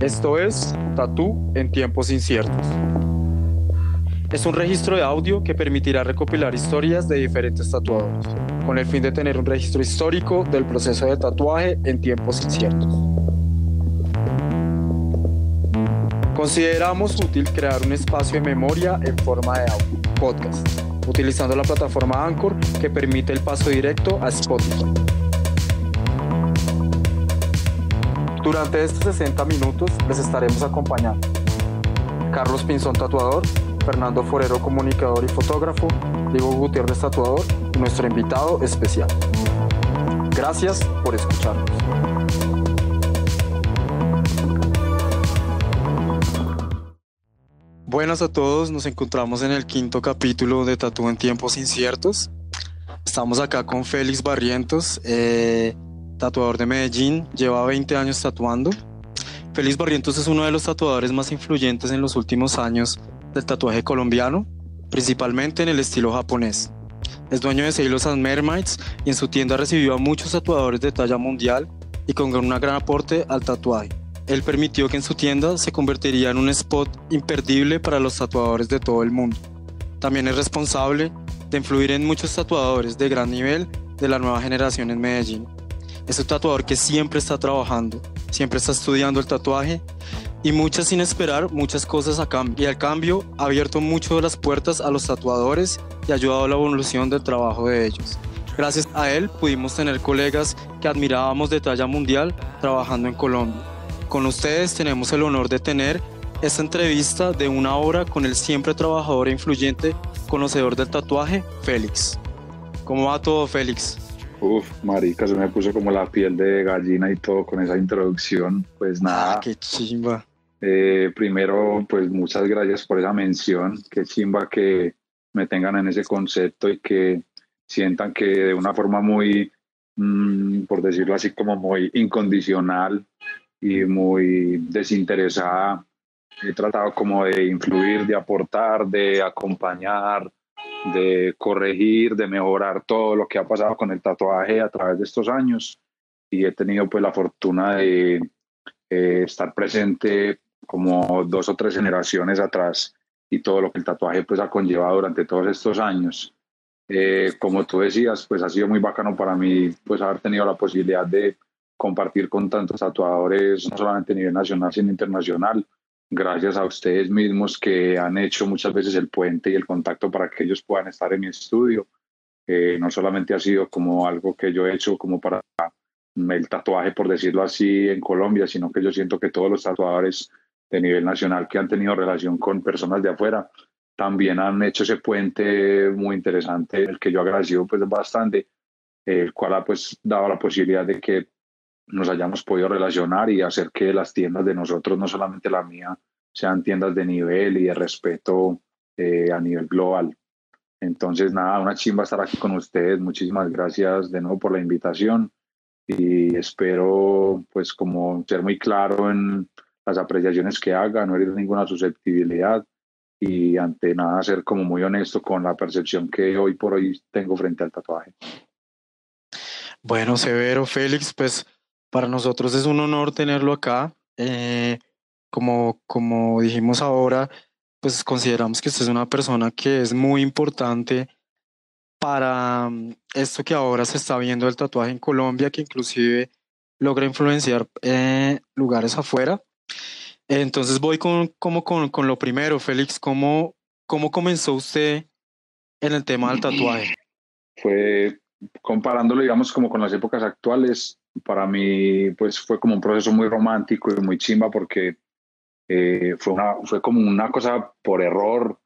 Esto es Tatú en tiempos inciertos. Es un registro de audio que permitirá recopilar historias de diferentes tatuadores, con el fin de tener un registro histórico del proceso de tatuaje en tiempos inciertos. Consideramos útil crear un espacio de memoria en forma de audio, podcast, utilizando la plataforma Anchor que permite el paso directo a Spotify. Durante estos 60 minutos les estaremos acompañando Carlos Pinzón Tatuador, Fernando Forero Comunicador y Fotógrafo, Diego Gutiérrez Tatuador nuestro invitado especial. Gracias por escucharnos. Buenas a todos, nos encontramos en el quinto capítulo de Tatú en tiempos inciertos. Estamos acá con Félix Barrientos, eh, tatuador de Medellín, lleva 20 años tatuando. Félix Barrientos es uno de los tatuadores más influyentes en los últimos años del tatuaje colombiano, principalmente en el estilo japonés. Es dueño de Sailors and Mermaids y en su tienda recibió a muchos tatuadores de talla mundial y con un gran aporte al tatuaje. Él permitió que en su tienda se convertiría en un spot imperdible para los tatuadores de todo el mundo. También es responsable de influir en muchos tatuadores de gran nivel de la nueva generación en Medellín. Es un tatuador que siempre está trabajando, siempre está estudiando el tatuaje y muchas sin esperar muchas cosas a cambio. Y al cambio ha abierto mucho las puertas a los tatuadores y ha ayudado a la evolución del trabajo de ellos. Gracias a él pudimos tener colegas que admirábamos de talla mundial trabajando en Colombia. Con ustedes tenemos el honor de tener esta entrevista de una hora con el siempre trabajador e influyente conocedor del tatuaje, Félix. ¿Cómo va todo, Félix? Uf, marica, se me puso como la piel de gallina y todo con esa introducción. Pues nada. Ah, qué chimba. Eh, primero, pues muchas gracias por esa mención. Qué chimba que me tengan en ese concepto y que sientan que de una forma muy, mm, por decirlo así, como muy incondicional y muy desinteresada, he tratado como de influir, de aportar, de acompañar, de corregir, de mejorar todo lo que ha pasado con el tatuaje a través de estos años. Y he tenido pues la fortuna de eh, estar presente como dos o tres generaciones atrás. Y todo lo que el tatuaje pues ha conllevado durante todos estos años. Eh, como tú decías, pues ha sido muy bacano para mí pues haber tenido la posibilidad de compartir con tantos tatuadores, no solamente a nivel nacional, sino internacional, gracias a ustedes mismos que han hecho muchas veces el puente y el contacto para que ellos puedan estar en mi estudio. Eh, no solamente ha sido como algo que yo he hecho como para el tatuaje, por decirlo así, en Colombia, sino que yo siento que todos los tatuadores de nivel nacional que han tenido relación con personas de afuera también han hecho ese puente muy interesante, el que yo agradecido pues bastante, el cual ha pues dado la posibilidad de que nos hayamos podido relacionar y hacer que las tiendas de nosotros, no solamente la mía, sean tiendas de nivel y de respeto eh, a nivel global. Entonces, nada, una chimba estar aquí con ustedes. Muchísimas gracias de nuevo por la invitación y espero, pues, como ser muy claro en las apreciaciones que haga, no herir ninguna susceptibilidad y ante nada ser como muy honesto con la percepción que hoy por hoy tengo frente al tatuaje. Bueno, Severo, Félix, pues para nosotros es un honor tenerlo acá. Eh, como, como dijimos ahora, pues consideramos que usted es una persona que es muy importante para mm, esto que ahora se está viendo el tatuaje en Colombia, que inclusive logra influenciar eh, lugares afuera. Entonces voy con, como con, con lo primero, Félix, ¿cómo, ¿cómo comenzó usted en el tema del tatuaje? Fue comparándolo, digamos, como con las épocas actuales, para mí pues fue como un proceso muy romántico y muy chimba porque eh, fue, una, fue como una cosa por error,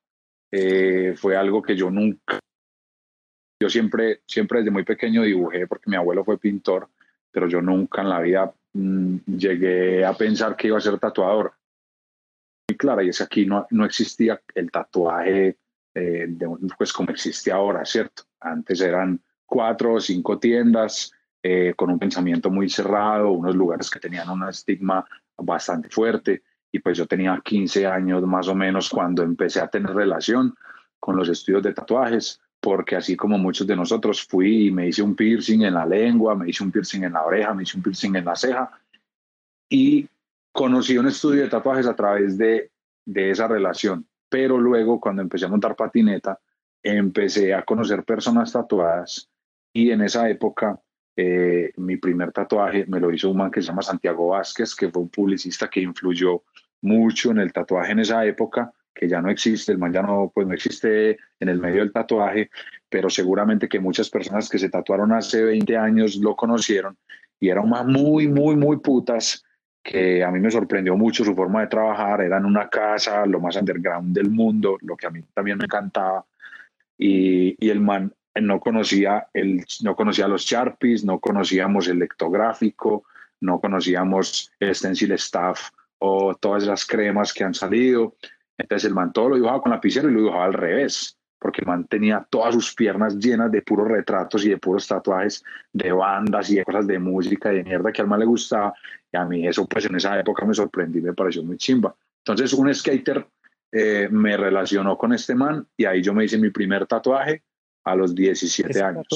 eh, fue algo que yo nunca, yo siempre, siempre desde muy pequeño dibujé porque mi abuelo fue pintor, pero yo nunca en la vida mm, llegué a pensar que iba a ser tatuador. Muy clara, y es que aquí no, no existía el tatuaje eh, pues como existe ahora, ¿cierto? Antes eran cuatro o cinco tiendas eh, con un pensamiento muy cerrado, unos lugares que tenían un estigma bastante fuerte. Y pues yo tenía 15 años más o menos cuando empecé a tener relación con los estudios de tatuajes, porque así como muchos de nosotros fui y me hice un piercing en la lengua, me hice un piercing en la oreja, me hice un piercing en la ceja. Y conocí un estudio de tatuajes a través de, de esa relación, pero luego cuando empecé a montar patineta, empecé a conocer personas tatuadas y en esa época eh, mi primer tatuaje me lo hizo un man que se llama Santiago Vázquez, que fue un publicista que influyó mucho en el tatuaje en esa época, que ya no existe, el man ya no, pues no existe en el medio del tatuaje, pero seguramente que muchas personas que se tatuaron hace 20 años lo conocieron y era un muy, muy, muy putas, que a mí me sorprendió mucho su forma de trabajar, era en una casa, lo más underground del mundo, lo que a mí también me encantaba, y, y el man no conocía, el, no conocía los Sharpies, no conocíamos el lectográfico, no conocíamos el stencil staff o todas las cremas que han salido. Entonces el man todo lo dibujaba con lapicero y lo dibujaba al revés, porque el man tenía todas sus piernas llenas de puros retratos y de puros tatuajes de bandas y de cosas de música y de mierda que al man le gustaba. Y a mí eso pues en esa época me sorprendió y me pareció muy chimba. Entonces un skater eh, me relacionó con este man y ahí yo me hice mi primer tatuaje a los 17 años.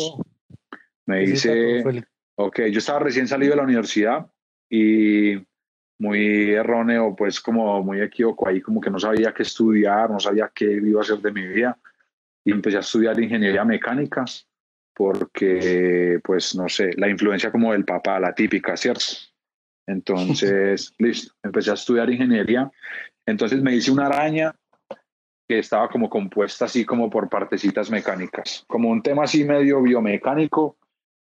Me dice, ok, yo estaba recién salido de la universidad y muy erróneo, pues como muy equívoco ahí, como que no sabía qué estudiar, no sabía qué iba a hacer de mi vida. Y empecé a estudiar ingeniería mecánica porque, pues, no sé, la influencia como del papá, la típica, ¿cierto? Entonces, listo, empecé a estudiar ingeniería. Entonces me hice una araña que estaba como compuesta así como por partecitas mecánicas, como un tema así medio biomecánico,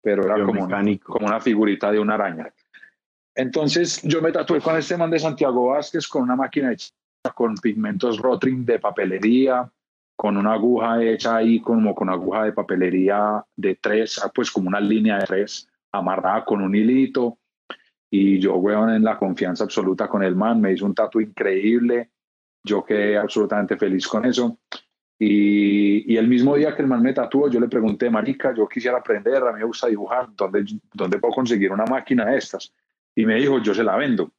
pero era como una, como una figurita de una araña. Entonces yo me tatué con este man de Santiago Vázquez con una máquina hecha con pigmentos Rotring de papelería, con una aguja hecha ahí como con aguja de papelería de tres, ah, pues como una línea de tres, amarrada con un hilito. Y yo, weón, en la confianza absoluta con el man, me hizo un tatu increíble yo quedé absolutamente feliz con eso. Y, el mismo día que el man me tatuó, yo le pregunté, Marica, yo quisiera aprender, a mí me gusta dibujar, ¿dónde, ¿dónde puedo conseguir una máquina de estas? Y me dijo, yo se la vendo.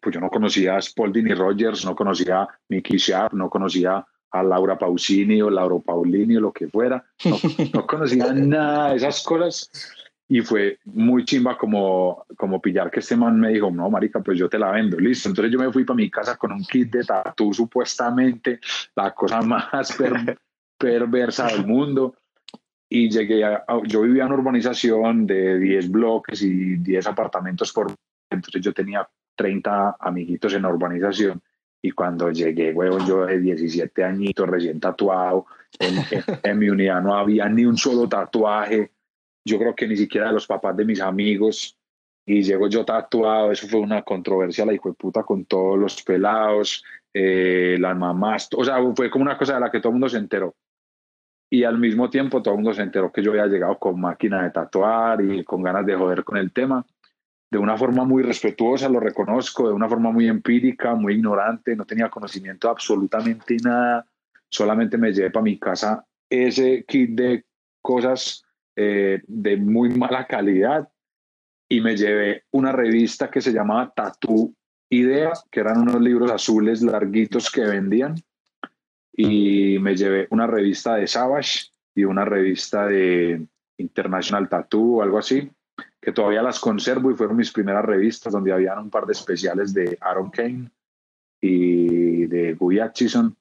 Pues yo no conocía a Spalding y Rogers, no conocía a Mickey Sharp, no conocía a Laura Pausini o Lauro Paulini o lo que fuera, no, no conocía nada de esas cosas y fue muy chimba como, como pillar que este man me dijo, no, marica, pues yo te la vendo, listo. Entonces yo me fui para mi casa con un kit de tatu, supuestamente la cosa más perversa del mundo. Y llegué a, yo vivía en urbanización de 10 bloques y 10 apartamentos por... Entonces yo tenía 30 amiguitos en urbanización. Y cuando llegué, huevo, yo de 17 añitos, recién tatuado, en, en mi unidad no había ni un solo tatuaje yo creo que ni siquiera los papás de mis amigos, y llego yo tatuado, eso fue una controversia, la hijo de puta, con todos los pelados, eh, las mamás, o sea, fue como una cosa de la que todo el mundo se enteró. Y al mismo tiempo todo el mundo se enteró que yo había llegado con máquina de tatuar y con ganas de joder con el tema. De una forma muy respetuosa, lo reconozco, de una forma muy empírica, muy ignorante, no tenía conocimiento de absolutamente nada, solamente me llevé para mi casa ese kit de cosas eh, de muy mala calidad y me llevé una revista que se llamaba Tattoo Idea, que eran unos libros azules larguitos que vendían, y me llevé una revista de Savage y una revista de International Tattoo o algo así, que todavía las conservo y fueron mis primeras revistas donde habían un par de especiales de Aaron Kane y de Guy Atchison.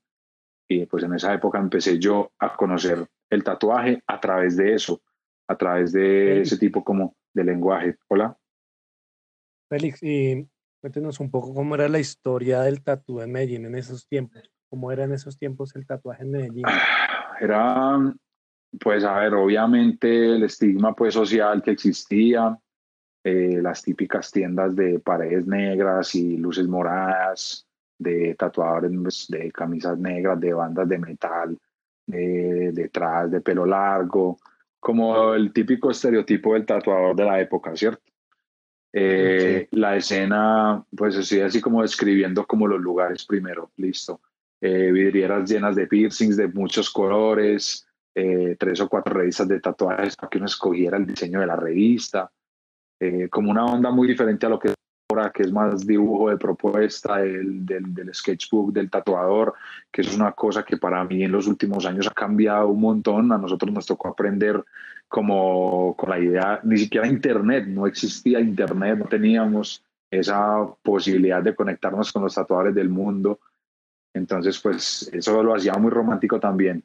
Y pues en esa época empecé yo a conocer el tatuaje a través de eso a través de ese tipo como de lenguaje. Hola. Félix, y cuéntenos un poco cómo era la historia del tatuaje en Medellín en esos tiempos. ¿Cómo era en esos tiempos el tatuaje en Medellín? Era, pues a ver, obviamente el estigma pues social que existía, eh, las típicas tiendas de paredes negras y luces moradas, de tatuadores pues, de camisas negras, de bandas de metal, de, detrás, de pelo largo, como el típico estereotipo del tatuador de la época, ¿cierto? Eh, la escena, pues estoy así como describiendo como los lugares primero, listo. Eh, vidrieras llenas de piercings de muchos colores, eh, tres o cuatro revistas de tatuajes para que uno escogiera el diseño de la revista, como una onda muy diferente a lo que que es más dibujo de propuesta del, del, sketchbook del tatuador, que es una cosa que para mí en los últimos años ha cambiado un montón. A nosotros nos tocó aprender como con la idea, ni siquiera internet, no existía internet, no teníamos esa posibilidad de conectarnos con los tatuadores del mundo. Entonces, pues eso lo hacía muy romántico también.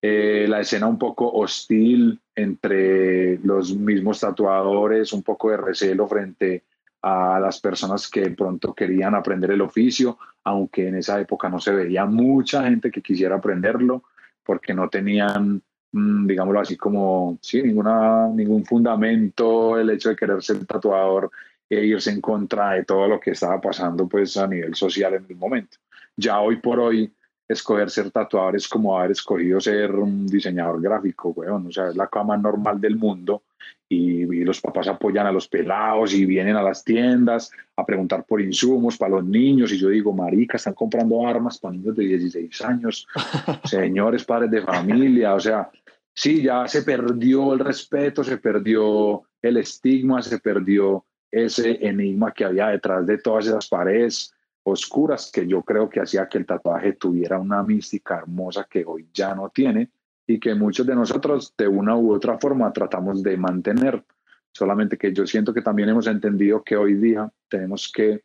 Eh, la escena un poco hostil entre los mismos tatuadores, un poco de recelo frente a las personas que pronto querían aprender el oficio, aunque en esa época no se veía mucha gente que quisiera aprenderlo porque no tenían, mm, digámoslo así, como, sí, ninguna, ningún fundamento el hecho de querer ser tatuador e irse en contra de todo lo que estaba pasando pues a nivel social en el momento. Ya hoy por hoy escoger ser tatuador es como haber escogido ser un diseñador gráfico, weón. O sea, es la cama normal del mundo y, los papás apoyan a los pelados y vienen a las tiendas a preguntar por insumos para los niños. Y yo digo, marica, están comprando armas para niños de 16 años, señores padres de familia. O sea, sí, ya se perdió el respeto, se perdió el estigma, se perdió ese enigma que había detrás de todas esas paredes oscuras que yo creo que hacía que el tatuaje tuviera una mística hermosa que hoy ya no tiene y que muchos de nosotros de una u otra forma tratamos de mantener. Solamente que yo siento que también hemos entendido que hoy día tenemos que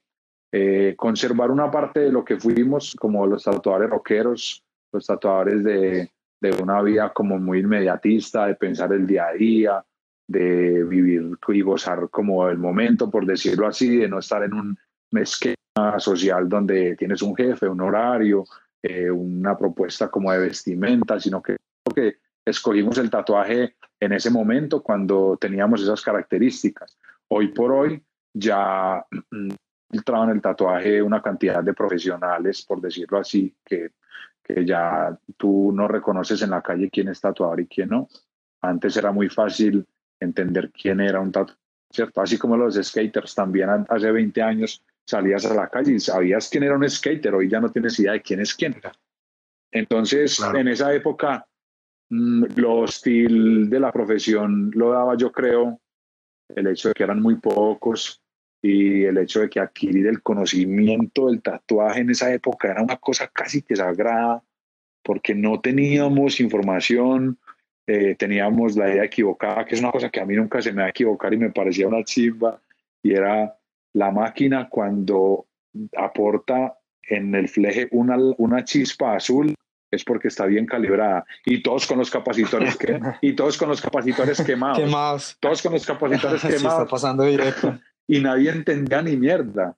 eh, conservar una parte de lo que fuimos, como los tatuadores rockeros, los tatuadores de, de una vida como muy inmediatista, de pensar el día a día, de vivir y gozar como el momento, por decirlo así, de no estar en un esquema social donde tienes un jefe, un horario, eh, una propuesta como de vestimenta, sino que, que escogimos el tatuaje en ese momento cuando teníamos esas características. Hoy por hoy ya entrado en el tatuaje una cantidad de profesionales, por decirlo así, que, que ya tú no reconoces en la calle quién es tatuador y quién no. Antes era muy fácil entender quién era un tatuador, ¿cierto? Así como los skaters también hace 20 años salías a la calle y sabías quién era un skater, hoy ya no tienes idea de quién es quién. Entonces, en esa época, mm, lo hostil de la profesión lo daba, yo creo, el hecho de que eran muy pocos y el hecho de que adquirir el conocimiento del tatuaje en esa época era una cosa casi que sagrada, porque no teníamos información, eh, teníamos la idea equivocada, que es una cosa que a mí nunca se me va a equivocar y me parecía una chimba, y era la máquina cuando aporta en el fleje una, una chispa azul es porque está bien calibrada. Y todos con los capacitores que, y todos con los capacitores quemados, quemados. todos con los capacitores quemados está pasando directo. Y nadie entendía ni mierda.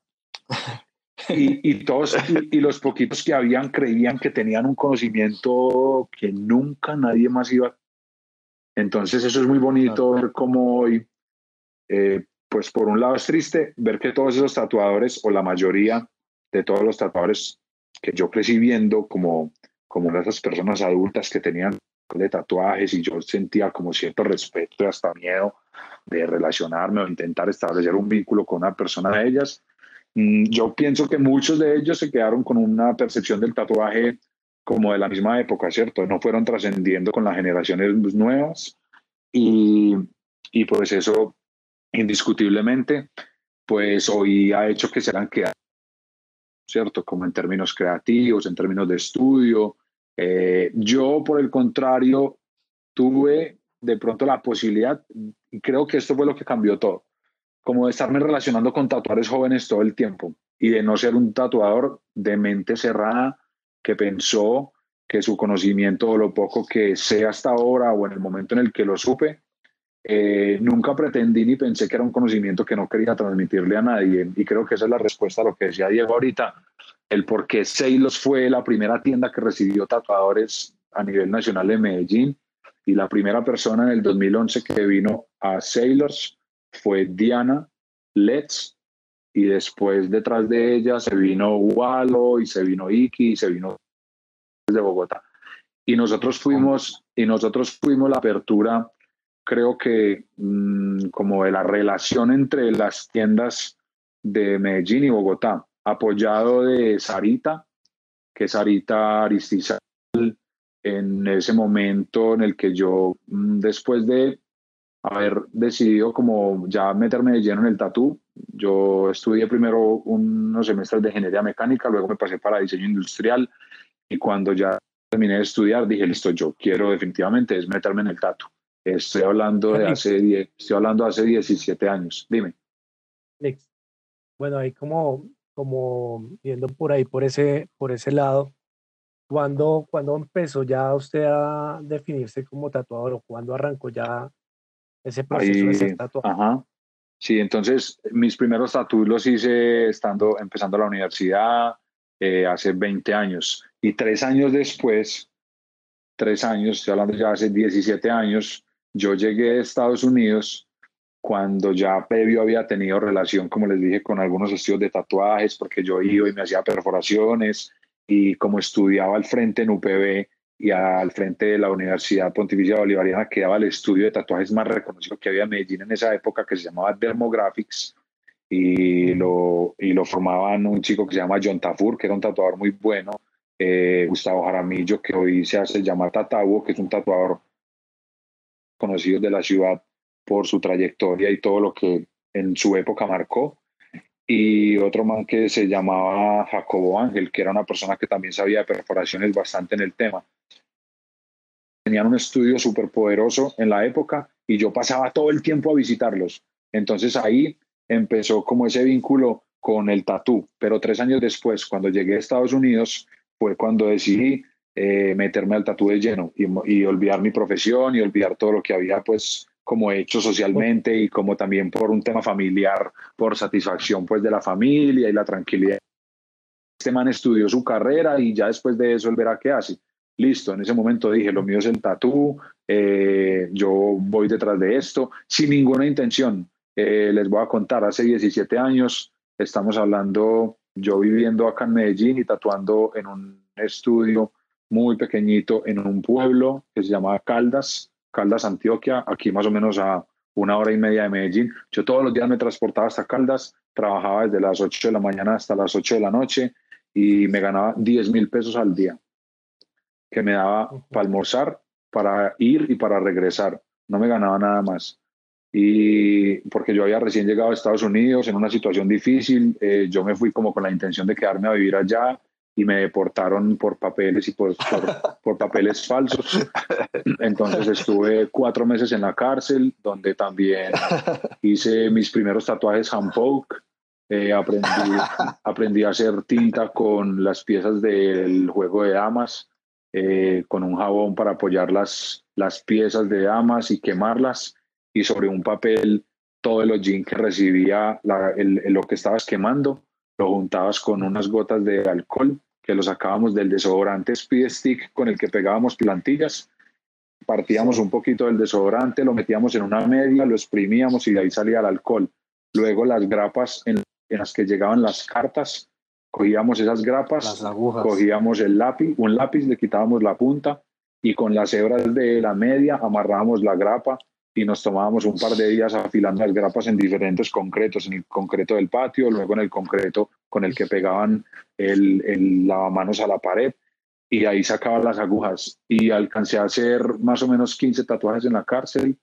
Y, y todos y, los poquitos que habían creían que tenían un conocimiento que nunca nadie más iba. Entonces eso es muy bonito ver cómo hoy eh, pues por un lado es triste ver que todos esos tatuadores o la mayoría de todos los tatuadores que yo crecí viendo como, como esas personas adultas que tenían de tatuajes y yo sentía como cierto respeto y hasta miedo de relacionarme o intentar establecer un vínculo con una persona de ellas. Mm, yo pienso que muchos de ellos se quedaron con una percepción del tatuaje como de la misma época, ¿cierto? No fueron trascendiendo con las generaciones nuevas y, y pues eso indiscutiblemente, pues hoy ha hecho que se hayan quedado, ¿cierto? Como en términos creativos, en términos de estudio. Eh, yo, por el contrario, tuve de pronto la posibilidad, y creo que esto fue lo que cambió todo, como de estarme relacionando con tatuadores jóvenes todo el tiempo y de no ser un tatuador de mente cerrada que pensó que su conocimiento o lo poco que sé hasta ahora o en el momento en el que lo supe eh, nunca pretendí ni pensé que era un conocimiento que no quería transmitirle a nadie. Y creo que esa es la respuesta a lo que decía Diego ahorita, el por qué Seilos fue la primera tienda que recibió tatuadores a nivel nacional de Medellín. Y la primera persona en el 2011 que vino a Sailors fue Diana Letts. Y después detrás de ella se vino Walo y se vino Iki y se vino de Bogotá. Y nosotros fuimos, y nosotros fuimos la apertura creo que mm, como de la relación entre las tiendas de Medellín y Bogotá, apoyado de Sarita, que Sarita Aristizal en ese momento en el que yo, mm, después de haber decidido como ya meterme de lleno en el tatú, yo estudié primero unos semestres de ingeniería mecánica, luego me pasé para diseño industrial y cuando ya terminé de estudiar dije, listo, yo quiero definitivamente es meterme en el tatu. Estoy hablando de hace, estoy hablando hace 17 años. Dime. Bueno, ahí como, como yendo por ahí, por ese, por ese lado, ¿cuándo, cuando empezó ya usted a definirse como tatuador o cuándo arrancó ya ese proceso de ser tatuador? Ajá. Sí, entonces mis primeros tatuajes los hice estando, empezando la universidad eh, hace 20 años. Y tres años después, tres años, estoy hablando ya hace 17 años, yo llegué a Estados Unidos cuando ya previo había tenido relación, como les dije, con algunos estudios de tatuajes, porque yo iba y me hacía perforaciones y como estudiaba al frente en UPB y al frente de la Universidad Pontificia Bolivariana quedaba el estudio de tatuajes más reconocido que había en Medellín en esa época, que se llamaba Dermographics, y lo, y lo formaban un chico que se llama John Tafur, que era un tatuador muy bueno, eh, Gustavo Jaramillo, que hoy se hace llamar Tatawo, que es un tatuador conocido de la ciudad por su trayectoria y todo lo que en su época marcó. Y otro man que se llamaba Jacobo Ángel, que era una persona que también sabía de perforaciones bastante en el tema. Tenían un estudio súper poderoso en la época y yo pasaba todo el tiempo a visitarlos. Entonces ahí empezó como ese vínculo con el tatú. Pero tres años después, cuando llegué a Estados Unidos, fue cuando decidí eh, meterme al tatú de lleno y, y olvidar mi profesión y olvidar todo lo que había pues como hecho socialmente y como también por un tema familiar, por satisfacción pues de la familia y la tranquilidad. Este man estudió su carrera y ya después de eso él verá qué hace. Listo, en ese momento dije, lo mío es el tatú, eh, yo voy detrás de esto, sin ninguna intención. Eh, les voy a contar, hace 17 años estamos hablando, yo viviendo acá en Medellín y tatuando en un estudio muy pequeñito en un pueblo que se llama Caldas, Caldas, Antioquia, aquí más o menos a una hora y media de Medellín. Yo todos los días me transportaba hasta Caldas, trabajaba desde las 8 de la mañana hasta las 8 de la noche y me ganaba 10 mil pesos al día, que me daba para almorzar, para ir y para regresar. No me ganaba nada más. Y porque yo había recién llegado a Estados Unidos en una situación difícil, eh, yo me fui como con la intención de quedarme a vivir allá y me deportaron por papeles y por, por, papeles falsos. Entonces estuve cuatro meses en la cárcel, donde también hice mis primeros tatuajes handpoke. Eh, aprendí, aprendí a hacer tinta con las piezas del juego de damas, eh, con un jabón para apoyar las, las piezas de damas y quemarlas. Y sobre un papel, todo el hollín que recibía lo que estabas quemando, lo juntabas con unas gotas de alcohol que lo sacábamos del desodorante Speed Stick con el que pegábamos plantillas. Partíamos un poquito del desodorante, lo metíamos en una media, lo exprimíamos y de ahí salía el alcohol. Luego las grapas en, las que llegaban las cartas, cogíamos esas grapas, cogíamos el lápiz, un lápiz, le quitábamos la punta y con las hebras de la media amarrábamos la grapa y nos tomábamos un par de días afilando las grapas en diferentes concretos, en el concreto del patio, luego en el concreto con el que pegaban el, el lavamanos a la pared y ahí sacaban las agujas. Y alcancé a hacer más o menos 15 tatuajes en la cárcel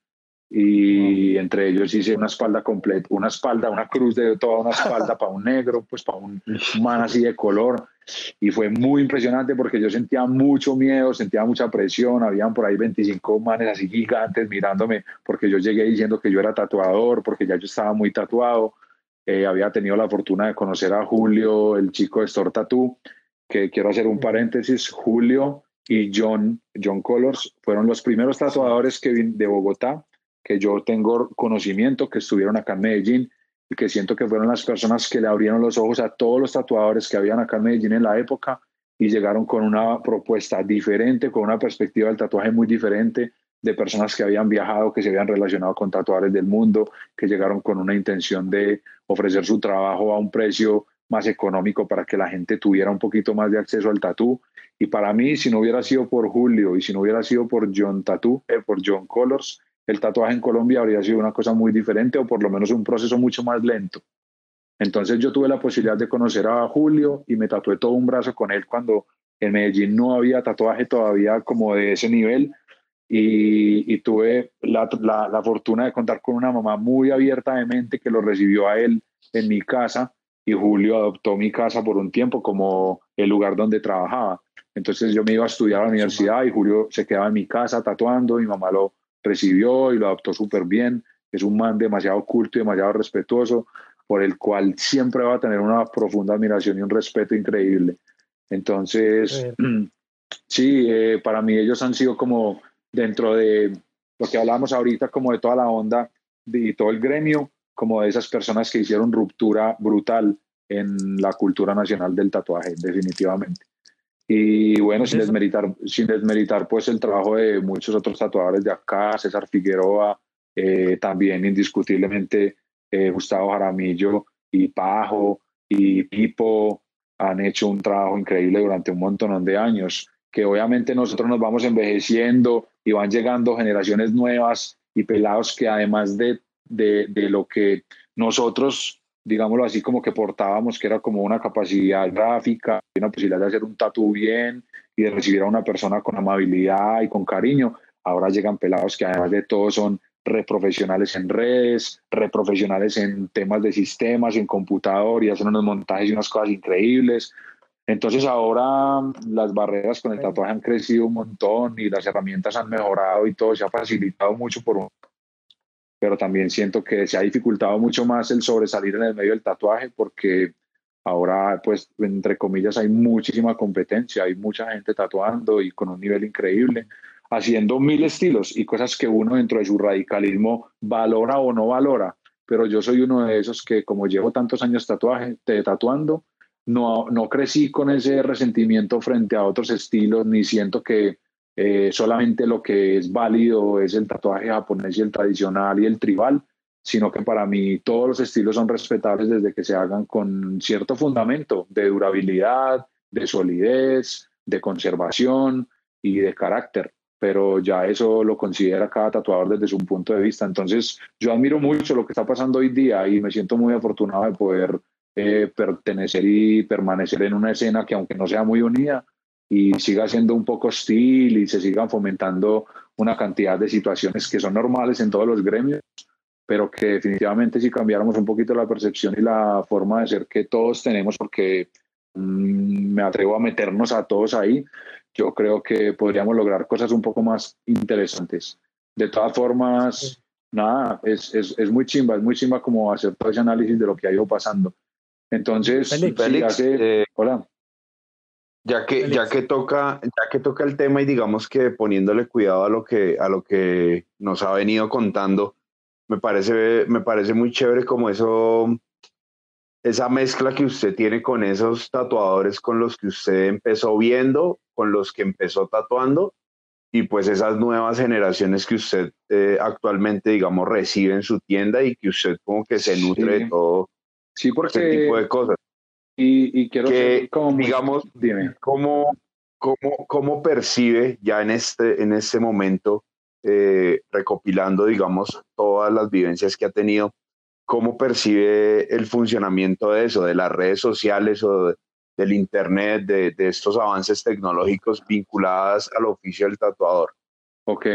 y entre ellos hice una espalda completa, una espalda, una cruz de toda una espalda para un negro, pues para un man así de color. Y fue muy impresionante porque yo sentía mucho miedo, sentía mucha presión, habían por ahí 25 manes así gigantes mirándome porque yo llegué diciendo que yo era tatuador, porque ya yo estaba muy tatuado. Eh, había tenido la fortuna de conocer a Julio, el chico de Store Tattoo, que quiero hacer un paréntesis, Julio y John, John Colors, fueron los primeros tatuadores que de Bogotá que yo tengo conocimiento, que estuvieron acá en Medellín y que siento que fueron las personas que le abrieron los ojos a todos los tatuadores que habían acá en Medellín en la época y llegaron con una propuesta diferente, con una perspectiva del tatuaje muy diferente, de personas que habían viajado, que se habían relacionado con tatuadores del mundo, que llegaron con una intención de ofrecer su trabajo a un precio más económico para que la gente tuviera un poquito más de acceso al tatú. Y para mí, si no hubiera sido por Julio y si no hubiera sido por John Tattoo, eh, por John Colors, el tatuaje en Colombia habría sido una cosa muy diferente o por lo menos un proceso mucho más lento. Entonces yo tuve la posibilidad de conocer a Julio y me tatué todo un brazo con él cuando en Medellín no había tatuaje todavía como de ese nivel y, tuve la, la, fortuna de contar con una mamá muy abierta de mente que lo recibió a él en mi casa y Julio adoptó mi casa por un tiempo como el lugar donde trabajaba. Entonces yo me iba a estudiar a la universidad y Julio se quedaba en mi casa tatuando, mi mamá lo, recibió y lo adoptó súper bien. Es un man demasiado culto y demasiado respetuoso. por el cual siempre va a tener una profunda admiración y un respeto increíble. Entonces, sí, eh, para mí ellos han sido como dentro de lo que hablábamos ahorita, como de toda la onda y todo el gremio, como de esas personas que hicieron ruptura brutal en la cultura nacional del tatuaje, definitivamente. Y bueno, sin desmeritar, sin desmeritar pues el trabajo de muchos otros tatuadores de acá, César Figueroa, eh, también indiscutiblemente eh, Gustavo Jaramillo y Pajo y Pipo han hecho un trabajo increíble durante un montón de años, que obviamente nosotros nos vamos envejeciendo y van llegando generaciones nuevas y pelados que además de, de, de lo que nosotros digámoslo así, como que portábamos, que era como una capacidad gráfica, una posibilidad de hacer un tatu bien y de recibir a una persona con amabilidad y con cariño. Ahora llegan pelados que además de todo son reprofesionales en redes, reprofesionales en temas de sistemas, en computador y hacen unos montajes y unas cosas increíbles. Entonces ahora las barreras con el tatuaje han crecido un montón y las herramientas han mejorado y todo se ha facilitado mucho por un pero también siento que se ha dificultado mucho más el sobresalir en el medio del tatuaje porque ahora, pues, entre comillas, hay muchísima competencia, hay mucha gente tatuando y con un nivel increíble, haciendo mil estilos y cosas que uno dentro de su radicalismo valora o no valora. Pero yo soy uno de esos que, como llevo tantos años tatuaje, tatuando, no, no crecí con ese resentimiento frente a otros estilos, ni siento que eh, solamente lo que es válido es el tatuaje japonés y el tradicional y el tribal, sino que para mí todos los estilos son respetables desde que se hagan con cierto fundamento de durabilidad, de solidez, de conservación y de carácter. Pero ya eso lo considera cada tatuador desde su punto de vista. Entonces, yo admiro mucho lo que está pasando hoy día y me siento muy afortunado de poder eh, pertenecer y permanecer en una escena que, aunque no sea muy unida, y siga siendo un poco hostil y se sigan fomentando una cantidad de situaciones que son normales en todos los gremios, pero que definitivamente si cambiáramos un poquito la percepción y la forma de ser que todos tenemos, porque mm, me atrevo a meternos a todos ahí, yo creo que podríamos lograr cosas un poco más interesantes. De todas formas, nada, es, es, es muy chimba, es muy chimba como hacer todo ese análisis de lo que ha ido pasando. Entonces, Félix, eh, hola. Ya que, ya que toca, ya que toca el tema y digamos que poniéndole cuidado a lo que, a lo que nos ha venido contando, me parece, me parece muy chévere como eso, esa mezcla que usted tiene con esos tatuadores con los que usted empezó viendo, con los que empezó tatuando, y pues esas nuevas generaciones que usted eh, actualmente, digamos, recibe en su tienda y que usted como que se nutre de todo sí, porque, ese tipo de cosas. Y, quiero que, digamos, dime. ¿cómo, cómo, cómo percibe ya en este, en este momento, eh, recopilando, digamos, todas las vivencias que ha tenido, cómo percibe el funcionamiento de eso, de las redes sociales o del Internet, de, de estos avances tecnológicos vinculados al oficio del tatuador? Ok,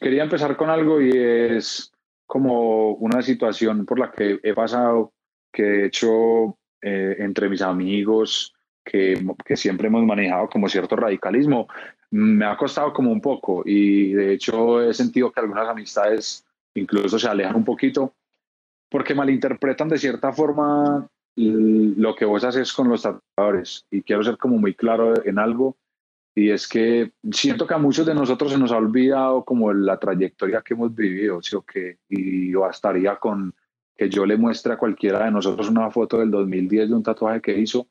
quería empezar con algo y es como una situación por la que he pasado, que de hecho eh, entre mis amigos que, que, siempre hemos manejado como cierto radicalismo, me ha costado como un poco y de hecho he sentido que algunas amistades incluso se alejan un poquito porque malinterpretan de cierta forma lo que vos haces con los tatuadores y quiero ser como muy claro en algo y es que siento que a muchos de nosotros se nos ha olvidado como la trayectoria que hemos vivido, ¿sí o? Y bastaría con que yo le muestre a cualquiera de nosotros una foto del 2010 de un tatuaje que hizo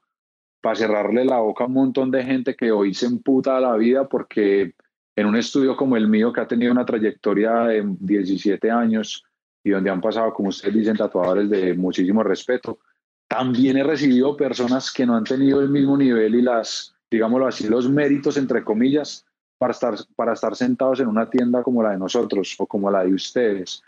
para cerrarle la boca a un montón de gente que hoy se emputa la vida porque en un estudio como el mío que ha tenido una trayectoria de 17 años y donde han pasado, como ustedes dicen, tatuadores de muchísimo respeto, también he recibido personas que no han tenido el mismo nivel y las, digámoslo así, los méritos, entre comillas, para estar, para estar sentados en una tienda como la de nosotros o como la de ustedes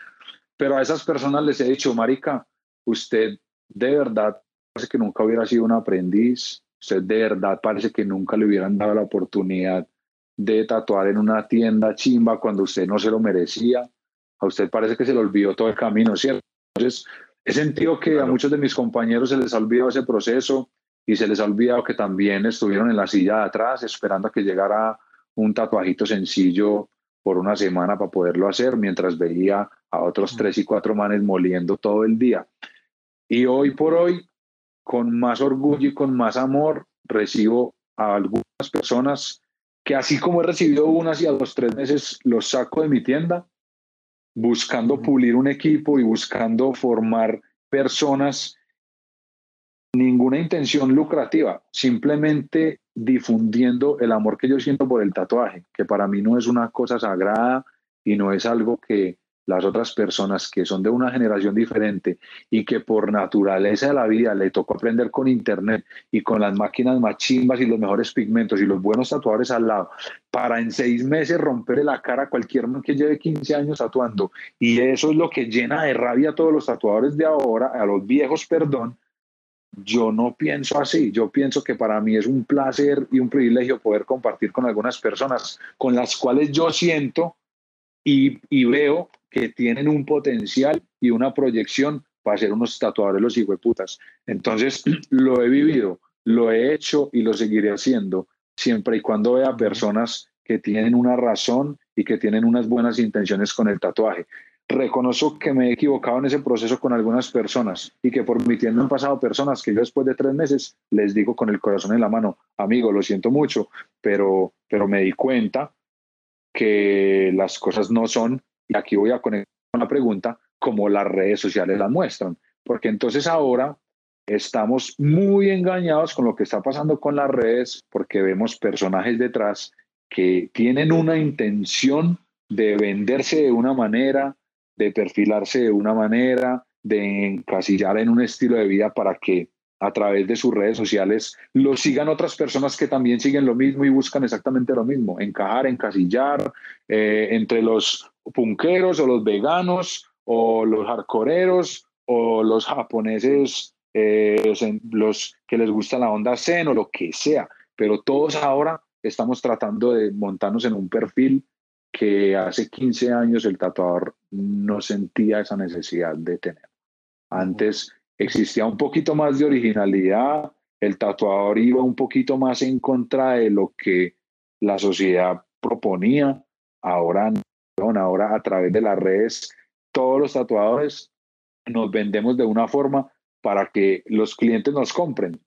pero a esas personas les he dicho, Marica, usted de verdad parece que nunca hubiera sido un aprendiz, usted de verdad parece que nunca le hubieran dado la oportunidad de tatuar en una tienda chimba cuando usted no se lo merecía. A usted parece que se le olvidó todo el camino, ¿cierto? Entonces, he sentido que a muchos de mis compañeros se les ha olvidado ese proceso y se les ha olvidado que también estuvieron en la silla de atrás esperando a que llegara un tatuajito sencillo por una semana para poderlo hacer mientras veía a otros tres y cuatro manes moliendo todo el día. Y hoy por hoy, con más orgullo y con más amor, recibo a algunas personas que así como he recibido unas y a los tres meses los saco de mi tienda, buscando pulir un equipo y buscando formar personas, ninguna intención lucrativa, simplemente difundiendo el amor que yo siento por el tatuaje, que para mí no es una cosa sagrada y no es algo que las otras personas que son de una generación diferente y que por naturaleza de la vida le tocó aprender con internet y con las máquinas más chimbas y los mejores pigmentos y los buenos tatuadores al lado, para en seis meses romperle la cara a cualquier man que lleve 15 años tatuando. Y eso es lo que llena de rabia a todos los tatuadores de ahora, a los viejos, perdón. Yo no pienso así, yo pienso que para mí es un placer y un privilegio poder compartir con algunas personas con las cuales yo siento y, y veo que tienen un potencial y una proyección para ser unos tatuadores los putas. Entonces, lo he vivido, lo he hecho y lo seguiré haciendo siempre y cuando vea personas que tienen una razón y que tienen unas buenas intenciones con el tatuaje. Reconozco que me he equivocado en ese proceso con algunas personas y que por mi tienda han pasado personas que yo después de tres meses les digo con el corazón en la mano, amigo, lo siento mucho, pero, pero me di cuenta que las cosas no son y aquí voy a conectar una pregunta, como las redes sociales la muestran, porque entonces ahora estamos muy engañados con lo que está pasando con las redes, porque vemos personajes detrás que tienen una intención de venderse de una manera, de perfilarse de una manera, de encasillar en un estilo de vida para que a través de sus redes sociales lo sigan otras personas que también siguen lo mismo y buscan exactamente lo mismo, encajar, encasillar eh, entre los punqueros o los veganos o los hardcoreeros o los japoneses, eh, los que les gusta la onda zen o lo que sea, pero todos ahora estamos tratando de montarnos en un perfil que hace 15 años el tatuador no sentía esa necesidad de tener. Antes existía un poquito más de originalidad, el tatuador iba un poquito más en contra de lo que la sociedad proponía, ahora ahora a través de las redes, todos los tatuadores nos vendemos de una forma para que los clientes nos compren.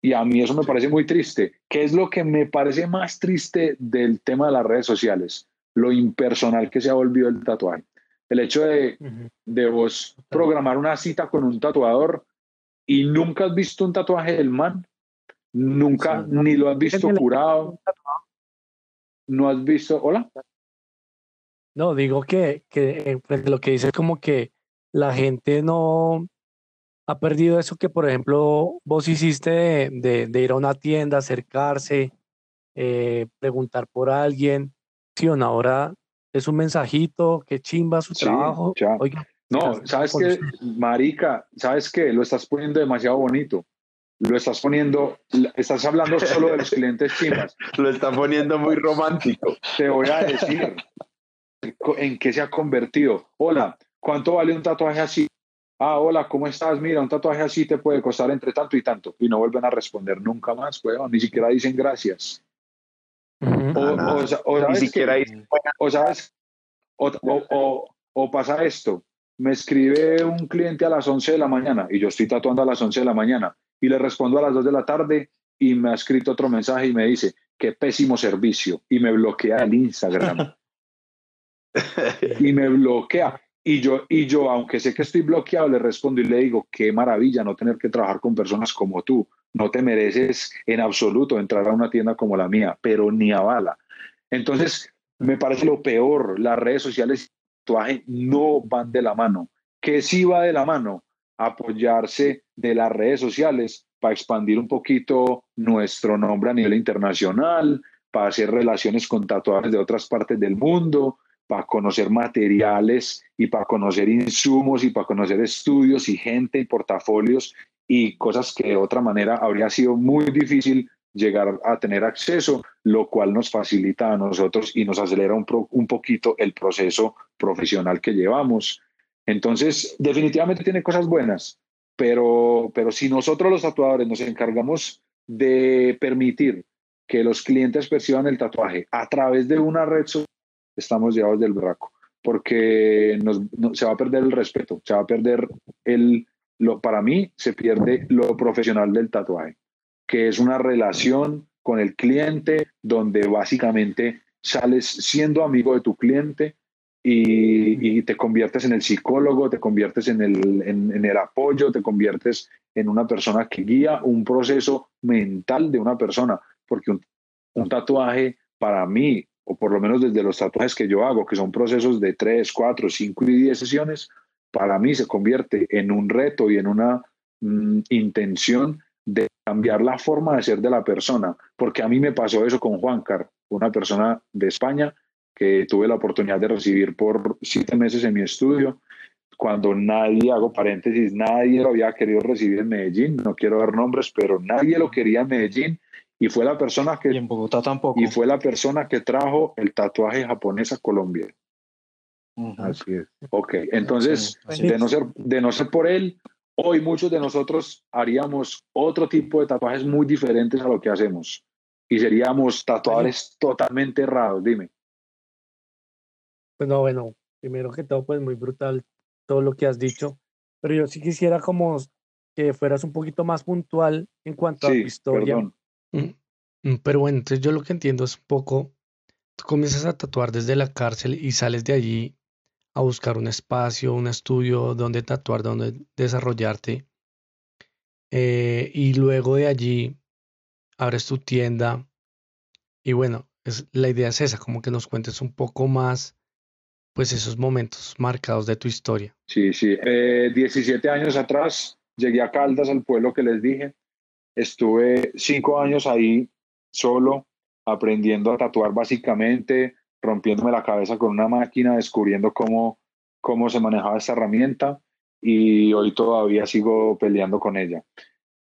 Y a mí eso me parece muy triste. ¿Qué es lo que me parece más triste del tema de las redes sociales? Lo impersonal que se ha volvido el tatuaje. El hecho de, de vos programar una cita con un tatuador y nunca has visto un tatuaje del man, nunca ni lo has visto curado, no has visto, hola. No, digo que, que eh, pues, lo que dice es como que la gente no ha perdido eso que, por ejemplo, vos hiciste de, ir a una tienda, acercarse, eh, preguntar por alguien. Sí, ahora es un mensajito, que chimba su trabajo. no, sabes que, marica, sabes que lo estás poniendo demasiado bonito. Lo estás poniendo, estás hablando solo de los clientes chimbas. lo está poniendo muy romántico. Te voy a decir, en qué se ha convertido. Hola, ¿cuánto vale un tatuaje así? Ah, hola, ¿cómo estás? Mira, un tatuaje así te puede costar entre tanto y tanto. Y no vuelven a responder nunca más, weón. Ni siquiera dicen gracias. o, ni siquiera dicen o sabes, o, pasa esto. Me escribe un cliente a las 11 de la mañana y yo estoy tatuando a las 11 de la mañana y le respondo a las 2 de la tarde y me ha escrito otro mensaje y me dice, qué pésimo servicio y me bloquea el Instagram. y me bloquea. Y yo, y yo, aunque sé que estoy bloqueado, le respondo y le digo, qué maravilla no tener que trabajar con personas como tú. No te mereces en absoluto entrar a una tienda como la mía, pero ni a bala. Entonces, me parece lo peor. Las redes sociales no van de la mano. ¿Qué sí va de la mano? Apoyarse de las redes sociales para expandir un poquito nuestro nombre a nivel internacional, para hacer relaciones con tatuadores de otras partes del mundo, para conocer materiales y para conocer insumos y para conocer estudios y gente y portafolios y cosas que de otra manera habría sido muy difícil llegar a tener acceso, lo cual nos facilita a nosotros y nos acelera un, poquito el proceso profesional que llevamos. Entonces, definitivamente tiene cosas buenas, pero, pero si nosotros los tatuadores nos encargamos de permitir que los clientes perciban el tatuaje a través de una red social, estamos llevados del braco, porque nos, se va a perder el respeto, se va a perder el, lo, para mí se pierde lo profesional del tatuaje, que es una relación con el cliente donde básicamente sales siendo amigo de tu cliente y, te conviertes en el psicólogo, te conviertes en el, en, el apoyo, te conviertes en una persona que guía un proceso mental de una persona, porque un, un tatuaje para mí, o por lo menos desde los tatuajes que yo hago, que son procesos de 3, 4, 5 y 10 sesiones, para mí se convierte en un reto y en una mm, intención de cambiar la forma de ser de la persona, porque a mí me pasó eso con Juan Car, una persona de España que tuve la oportunidad de recibir por siete meses en mi estudio, cuando nadie, hago paréntesis, nadie lo había querido recibir en Medellín, no quiero dar nombres, pero nadie lo quería en Medellín y fue la persona que... Y en Bogotá tampoco. Y fue la persona que trajo el tatuaje japonés a Colombia. Así es. Ok, entonces, de, no ser, de no ser por él, hoy muchos de nosotros haríamos otro tipo de tatuajes muy diferentes a lo que hacemos. Y seríamos tatuadores totalmente errados, dime. Pues no, bueno, primero que todo, pues muy brutal todo lo que has dicho, pero yo sí quisiera como que fueras un poquito más puntual en cuanto a tu historia. Pero bueno, entonces yo lo que entiendo es un poco, tú comienzas a tatuar desde la cárcel y sales de allí a buscar un espacio, un estudio donde tatuar, donde desarrollarte. Eh, y luego de allí abres tu tienda. Y bueno, es, la idea es esa, como que nos cuentes un poco más pues esos momentos marcados de tu historia. Sí, sí. Eh, 17 años atrás llegué a Caldas, al pueblo que les dije. Estuve cinco años ahí solo, aprendiendo a tatuar básicamente, rompiéndome la cabeza con una máquina, descubriendo cómo, cómo se manejaba esta herramienta y hoy todavía sigo peleando con ella.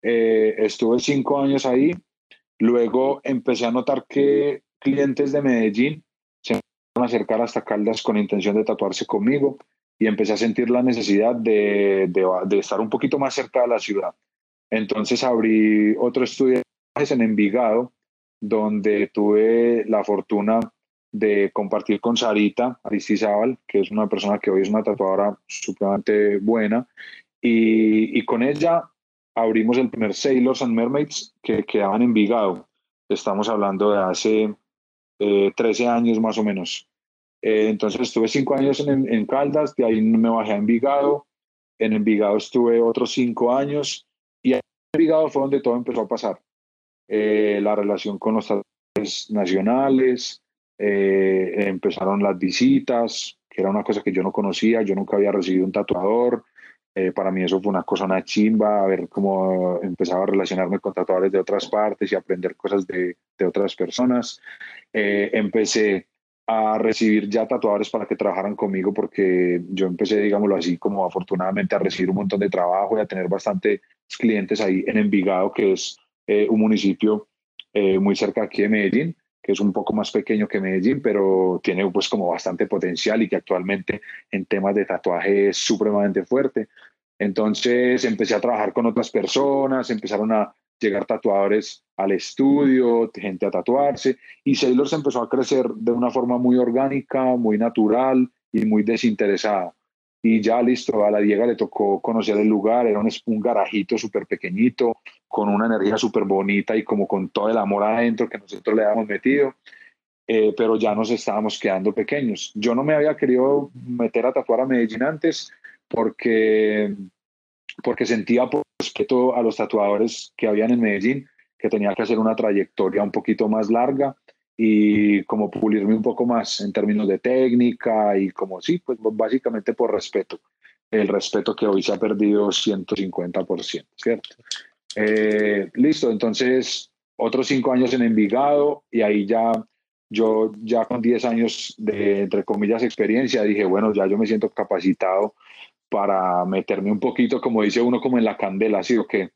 Eh, estuve cinco años ahí, luego empecé a notar que clientes de Medellín acercar hasta Caldas con intención de tatuarse conmigo y empecé a sentir la necesidad de, de, estar un poquito más cerca de la ciudad. Entonces abrí otro estudio en Envigado, donde tuve la fortuna de compartir con Sarita Aristizábal, que es una persona que hoy es una tatuadora supremamente buena, y, con ella abrimos el primer Sailors and Mermaids que quedaban en Envigado. Estamos hablando de hace 13 eh, años más o menos. Eh, entonces estuve cinco años en, en, Caldas, de ahí me bajé a Envigado. En Envigado estuve otros cinco años y en Envigado fue donde todo empezó a pasar. Eh, la relación con los nacionales, empezaron las visitas, que era una cosa que yo no conocía, yo nunca había recibido un tatuador. para mí eso fue una cosa, una chimba, a ver cómo empezaba a relacionarme con tatuadores de otras partes y aprender cosas de, de otras personas. Eh, empecé a recibir ya tatuadores para que trabajaran conmigo porque yo empecé, digámoslo así, como afortunadamente a recibir un montón de trabajo y a tener bastantes clientes ahí en Envigado, que es eh, un municipio eh, muy cerca aquí de Medellín, que es un poco más pequeño que Medellín, pero tiene pues como bastante potencial y que actualmente en temas de tatuaje es supremamente fuerte. Entonces empecé a trabajar con otras personas, empezaron a llegar tatuadores al estudio, gente a tatuarse, y Sailor se empezó a crecer de una forma muy orgánica, muy natural y muy desinteresada. Y ya listo, a la Diega le tocó conocer el lugar, era un, un garajito súper pequeñito, con una energía súper bonita y como con todo el amor adentro que nosotros le habíamos metido. Eh, pero ya nos estábamos quedando pequeños. Yo no me había querido meter a tatuar a Medellín antes porque porque sentía por respeto a los tatuadores que habían en Medellín que tenía que hacer una trayectoria un poquito más larga y como pulirme un poco más en términos de técnica y como sí, pues básicamente por respeto, el respeto que hoy se ha perdido 150%, ¿cierto? Eh, listo, entonces otros cinco años en Envigado y ahí ya yo ya con 10 años de, entre comillas, experiencia, dije, bueno, ya yo me siento capacitado para meterme un poquito, como dice uno, como en la candela, ¿sí o qué?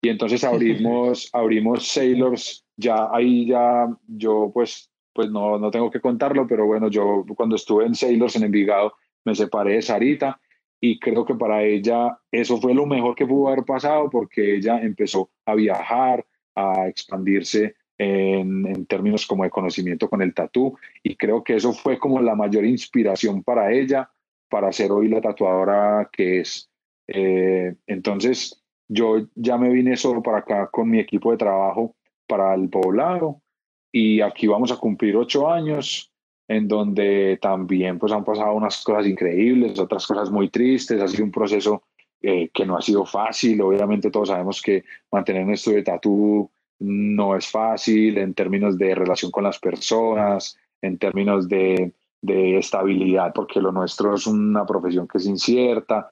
Y entonces abrimos, abrimos Sailors, ya ahí ya yo pues, pues no, no tengo que contarlo, pero bueno, yo cuando estuve en Sailors en Envigado me separé de Sarita y creo que para ella eso fue lo mejor que pudo haber pasado porque ella empezó a viajar, a expandirse en, en, términos como de conocimiento con el tatú y creo que eso fue como la mayor inspiración para ella para ser hoy la tatuadora que es. Eh, entonces, yo ya me vine solo para acá con mi equipo de trabajo para el poblado y aquí vamos a cumplir ocho años en donde también pues han pasado unas cosas increíbles, otras cosas muy tristes, ha sido un proceso eh, que no ha sido fácil, obviamente todos sabemos que mantener un estudio de tatú no es fácil en términos de relación con las personas, en términos de, de estabilidad, porque lo nuestro es una profesión que es incierta.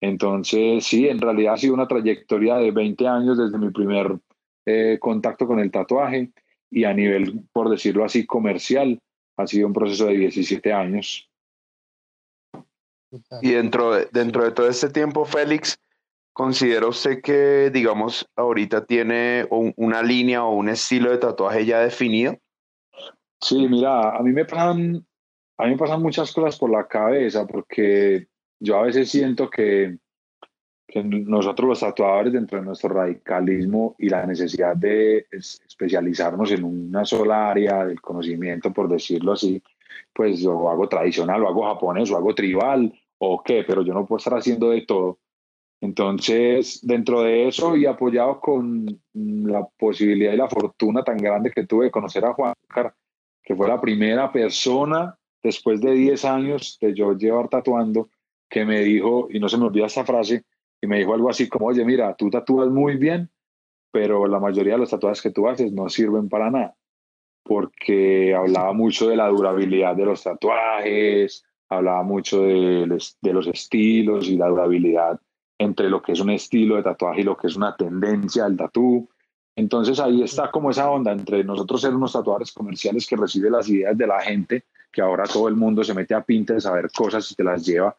Entonces, sí, en realidad ha sido una trayectoria de 20 años desde mi primer eh, contacto con el tatuaje y a nivel, por decirlo así, comercial, ha sido un proceso de 17 años. Y dentro de, dentro de todo este tiempo, Félix, ¿considera usted que, digamos, ahorita tiene una línea o un estilo de tatuaje ya definido? Sí, mira, a mí me pasan, a mí me pasan muchas cosas por la cabeza porque yo a veces siento que, que nosotros los tatuadores dentro de nuestro radicalismo y la necesidad de especializarnos en una sola área del conocimiento, por decirlo así, pues lo hago tradicional, lo hago japonés, lo hago tribal o qué, pero yo no puedo estar haciendo de todo. Entonces, dentro de eso y apoyado con la posibilidad y la fortuna tan grande que tuve de conocer a Juan Car, que fue la primera persona después de 10 años de yo llevar tatuando, que me dijo, y no se me olvida esta frase, y me dijo algo así como, oye, mira, tú tatúas muy bien, pero la mayoría de los tatuajes que tú haces no sirven para nada, porque hablaba mucho de la durabilidad de los tatuajes, hablaba mucho de, los estilos y la durabilidad entre lo que es un estilo de tatuaje y lo que es una tendencia del tatú. Entonces ahí está como esa onda entre nosotros ser unos tatuadores comerciales que reciben las ideas de la gente, que ahora todo el mundo se mete a Pinterest a ver cosas y te las lleva.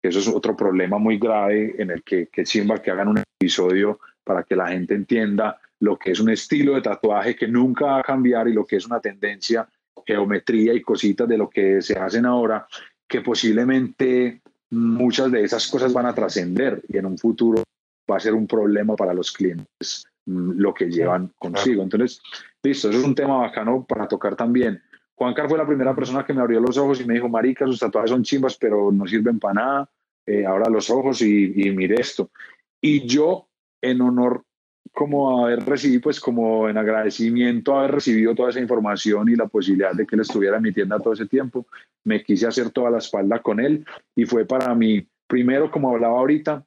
Eso es otro problema muy grave en el que, que Simba que hagan un episodio para que la gente entienda lo que es un estilo de tatuaje que nunca va a cambiar y lo que es una tendencia, geometría y cositas de lo que se hacen ahora, que posiblemente muchas de esas cosas van a trascender y en un futuro va a ser un problema para los clientes mm, lo que llevan consigo. Entonces, listo, eso es un tema bacano para tocar también. Juan Carlos fue la primera persona que me abrió los ojos y me dijo, marica, sus tatuajes son chimbas, pero no sirven para nada. Eh, ahora los ojos y, y mire esto. Y yo, en honor como haber recibido, pues como en agradecimiento haber recibido toda esa información y la posibilidad de que él estuviera en mi tienda todo ese tiempo, me quise hacer toda la espalda con él y fue para mí, primero, como hablaba ahorita,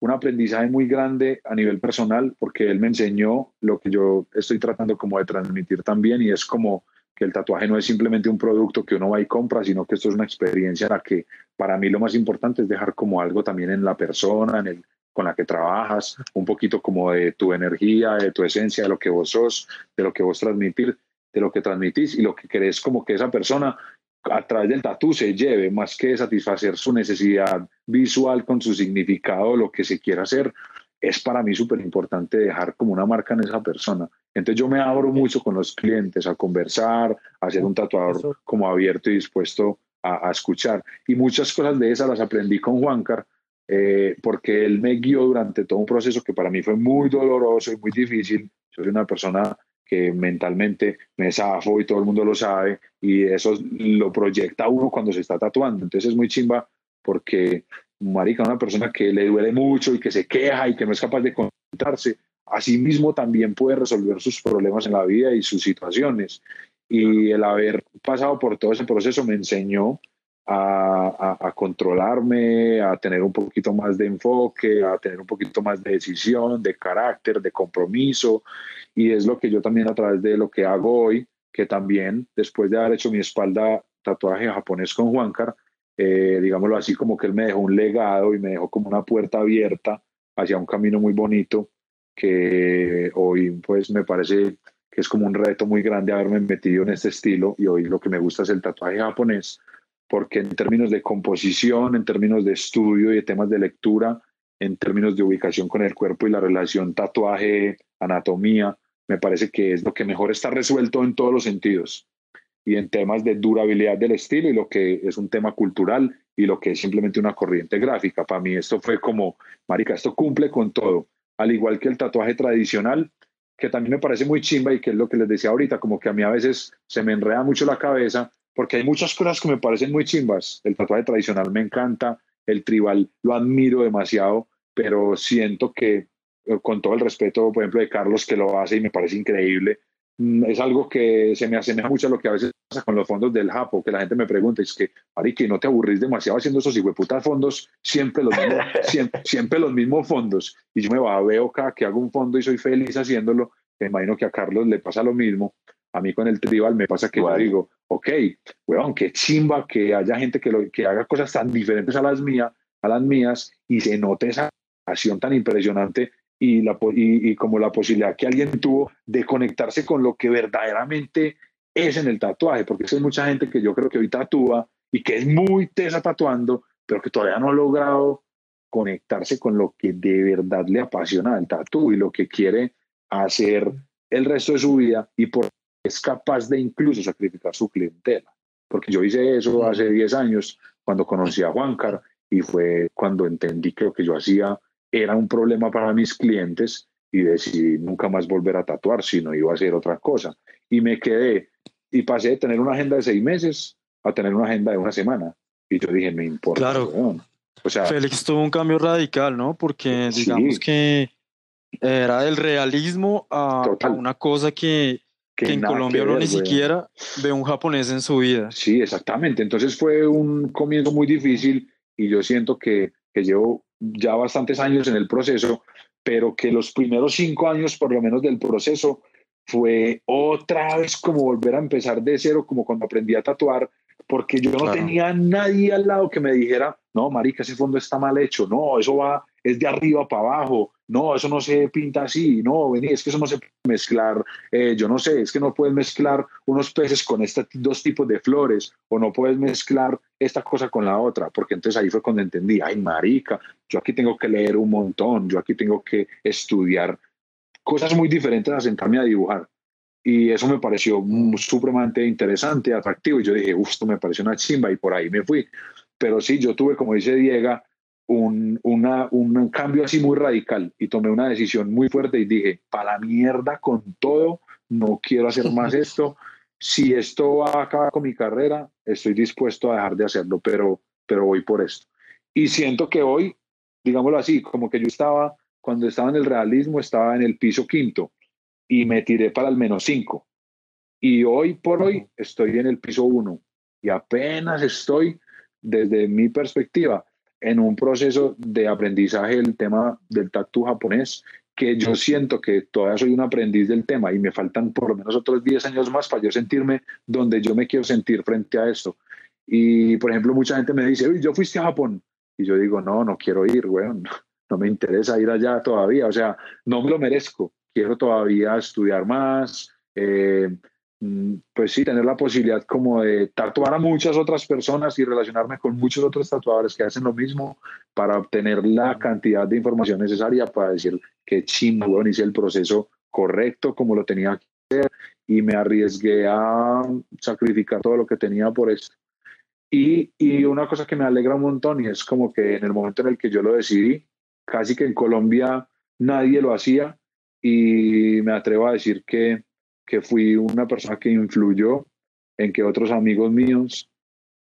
un aprendizaje muy grande a nivel personal porque él me enseñó lo que yo estoy tratando como de transmitir también y es como que el tatuaje no es simplemente un producto que uno va y compra, sino que esto es una experiencia en la que para mí lo más importante es dejar como algo también en la persona, en el, con la que trabajas, un poquito como de tu energía, de tu esencia, de lo que vos sos, de lo que vos transmitir, de lo que transmitís y lo que querés como que esa persona a través del tatú se lleve, más que satisfacer su necesidad visual con su significado, lo que se quiera hacer, es para mí súper importante dejar como una marca en esa persona. Entonces yo me abro mucho con los clientes a conversar, a ser un tatuador como abierto y dispuesto a, a, escuchar. Y muchas cosas de esas las aprendí con Juancar, eh, porque él me guió durante todo un proceso que para mí fue muy doloroso y muy difícil. Yo soy una persona que mentalmente me zafo y todo el mundo lo sabe y eso lo proyecta uno cuando se está tatuando. Entonces es muy chimba porque, marica, una persona que le duele mucho y que se queja y que no es capaz de contarse, así mismo también puede resolver sus problemas en la vida y sus situaciones. Y el haber pasado por todo ese proceso me enseñó a, controlarme, a tener un poquito más de enfoque, a tener un poquito más de decisión, de carácter, de compromiso. Y es lo que yo también a través de lo que hago hoy, que también después de haber hecho mi espalda tatuaje japonés con Juancar, eh, digámoslo así, como que él me dejó un legado y me dejó como una puerta abierta hacia un camino muy bonito que hoy pues me parece que es como un reto muy grande haberme metido en este estilo y hoy lo que me gusta es el tatuaje japonés porque en términos de composición, en términos de estudio y de temas de lectura, en términos de ubicación con el cuerpo y la relación tatuaje, anatomía, me parece que es lo que mejor está resuelto en todos los sentidos. Y en temas de durabilidad del estilo y lo que es un tema cultural y lo que es simplemente una corriente gráfica. Para mí esto fue como, marica, esto cumple con todo. Al igual que el tatuaje tradicional, que también me parece muy chimba y que es lo que les decía ahorita, como que a mí a veces se me enreda mucho la cabeza porque hay muchas cosas que me parecen muy chimbas. El tatuaje tradicional me encanta, el tribal lo admiro demasiado, pero siento que eh, con todo el respeto, por ejemplo, de Carlos que lo hace y me parece increíble, mm, es algo que se me asemeja mucho a lo que a veces pasa con los fondos del Japo, que la gente me pregunta, es que, que ¿no te aburrís demasiado haciendo esos putas fondos? Siempre los, mismos, siempre, los mismos fondos. Y yo me va, veo cada que hago un fondo y soy feliz haciéndolo. Me imagino que a Carlos le pasa lo mismo. A mí con el tribal me pasa que yo digo, ok, weón, qué chimba que haya gente que, lo, que haga cosas tan diferentes a las mías, a las mías y se note esa pasión tan impresionante y, la, y, como la posibilidad que alguien tuvo de conectarse con lo que verdaderamente es en el tatuaje, porque hay mucha gente que yo creo que hoy tatúa y que es muy tesa tatuando, pero que todavía no ha logrado conectarse con lo que de verdad le apasiona el tatu y lo que quiere hacer el resto de su vida y por es capaz de incluso sacrificar su clientela. Porque yo hice eso hace 10 años cuando conocí a Juancar y fue cuando entendí que lo que yo hacía era un problema para mis clientes y decidí nunca más volver a tatuar, sino iba a hacer otra cosa. Y me quedé y pasé de tener una agenda de seis meses a tener una agenda de una semana. Y yo dije, me importa. Claro. O sea, Félix tuvo un cambio radical, ¿no? Porque digamos que era del realismo a, una cosa que, que, en Colombia no ni siquiera ve un japonés en su vida. Sí, exactamente. Entonces fue un comienzo muy difícil y yo siento que, que llevo ya bastantes años en el proceso, pero que los primeros cinco años por lo menos del proceso fue otra vez como volver a empezar de cero, como cuando aprendí a tatuar, porque yo no tenía nadie al lado que me dijera, no, marica, ese fondo está mal hecho, no, eso va, es de arriba para abajo, no, eso no se pinta así, no, vení, es que eso no se puede mezclar, eh, yo no sé, es que no puedes mezclar unos peces con estos dos tipos de flores, o no puedes mezclar esta cosa con la otra, porque entonces ahí fue cuando entendí, ay, marica, yo aquí tengo que leer un montón, yo aquí tengo que estudiar cosas muy diferentes a sentarme a dibujar. Y eso me pareció supremamente interesante, atractivo. Y yo dije, uff, esto me pareció una chimba y por ahí me fui. Pero sí, yo tuve, como dice Diego, un, una, un cambio así muy radical y tomé una decisión muy fuerte y dije, para la mierda con todo, no quiero hacer más esto. Si esto va a acabar con mi carrera, estoy dispuesto a dejar de hacerlo, pero, pero voy por esto. Y siento que hoy, digámoslo así, como que yo estaba cuando estaba en el realismo estaba en el piso quinto y me tiré para el menos cinco. Y hoy por hoy estoy en el piso uno y apenas estoy, desde mi perspectiva, en un proceso de aprendizaje del tema del tatu japonés, que yo siento que todavía soy un aprendiz del tema y me faltan por lo menos otros 10 años más para yo sentirme donde yo me quiero sentir frente a esto. Y, por ejemplo, mucha gente me dice, uy, yo fuiste a Japón. Y yo digo, no, no quiero ir, weón no me interesa ir allá todavía, o sea, no me lo merezco, quiero todavía estudiar más, eh, pues sí, tener la posibilidad como de tatuar a muchas otras personas y relacionarme con muchos otros tatuadores que hacen lo mismo para obtener la cantidad de información necesaria para decir que chingón hice el proceso correcto como lo tenía que hacer y me arriesgué a sacrificar todo lo que tenía por esto. Y, y una cosa que me alegra un montón y es como que en el momento en el que yo lo decidí, casi que en Colombia nadie lo hacía y me atrevo a decir que, que fui una persona que influyó en que otros amigos míos,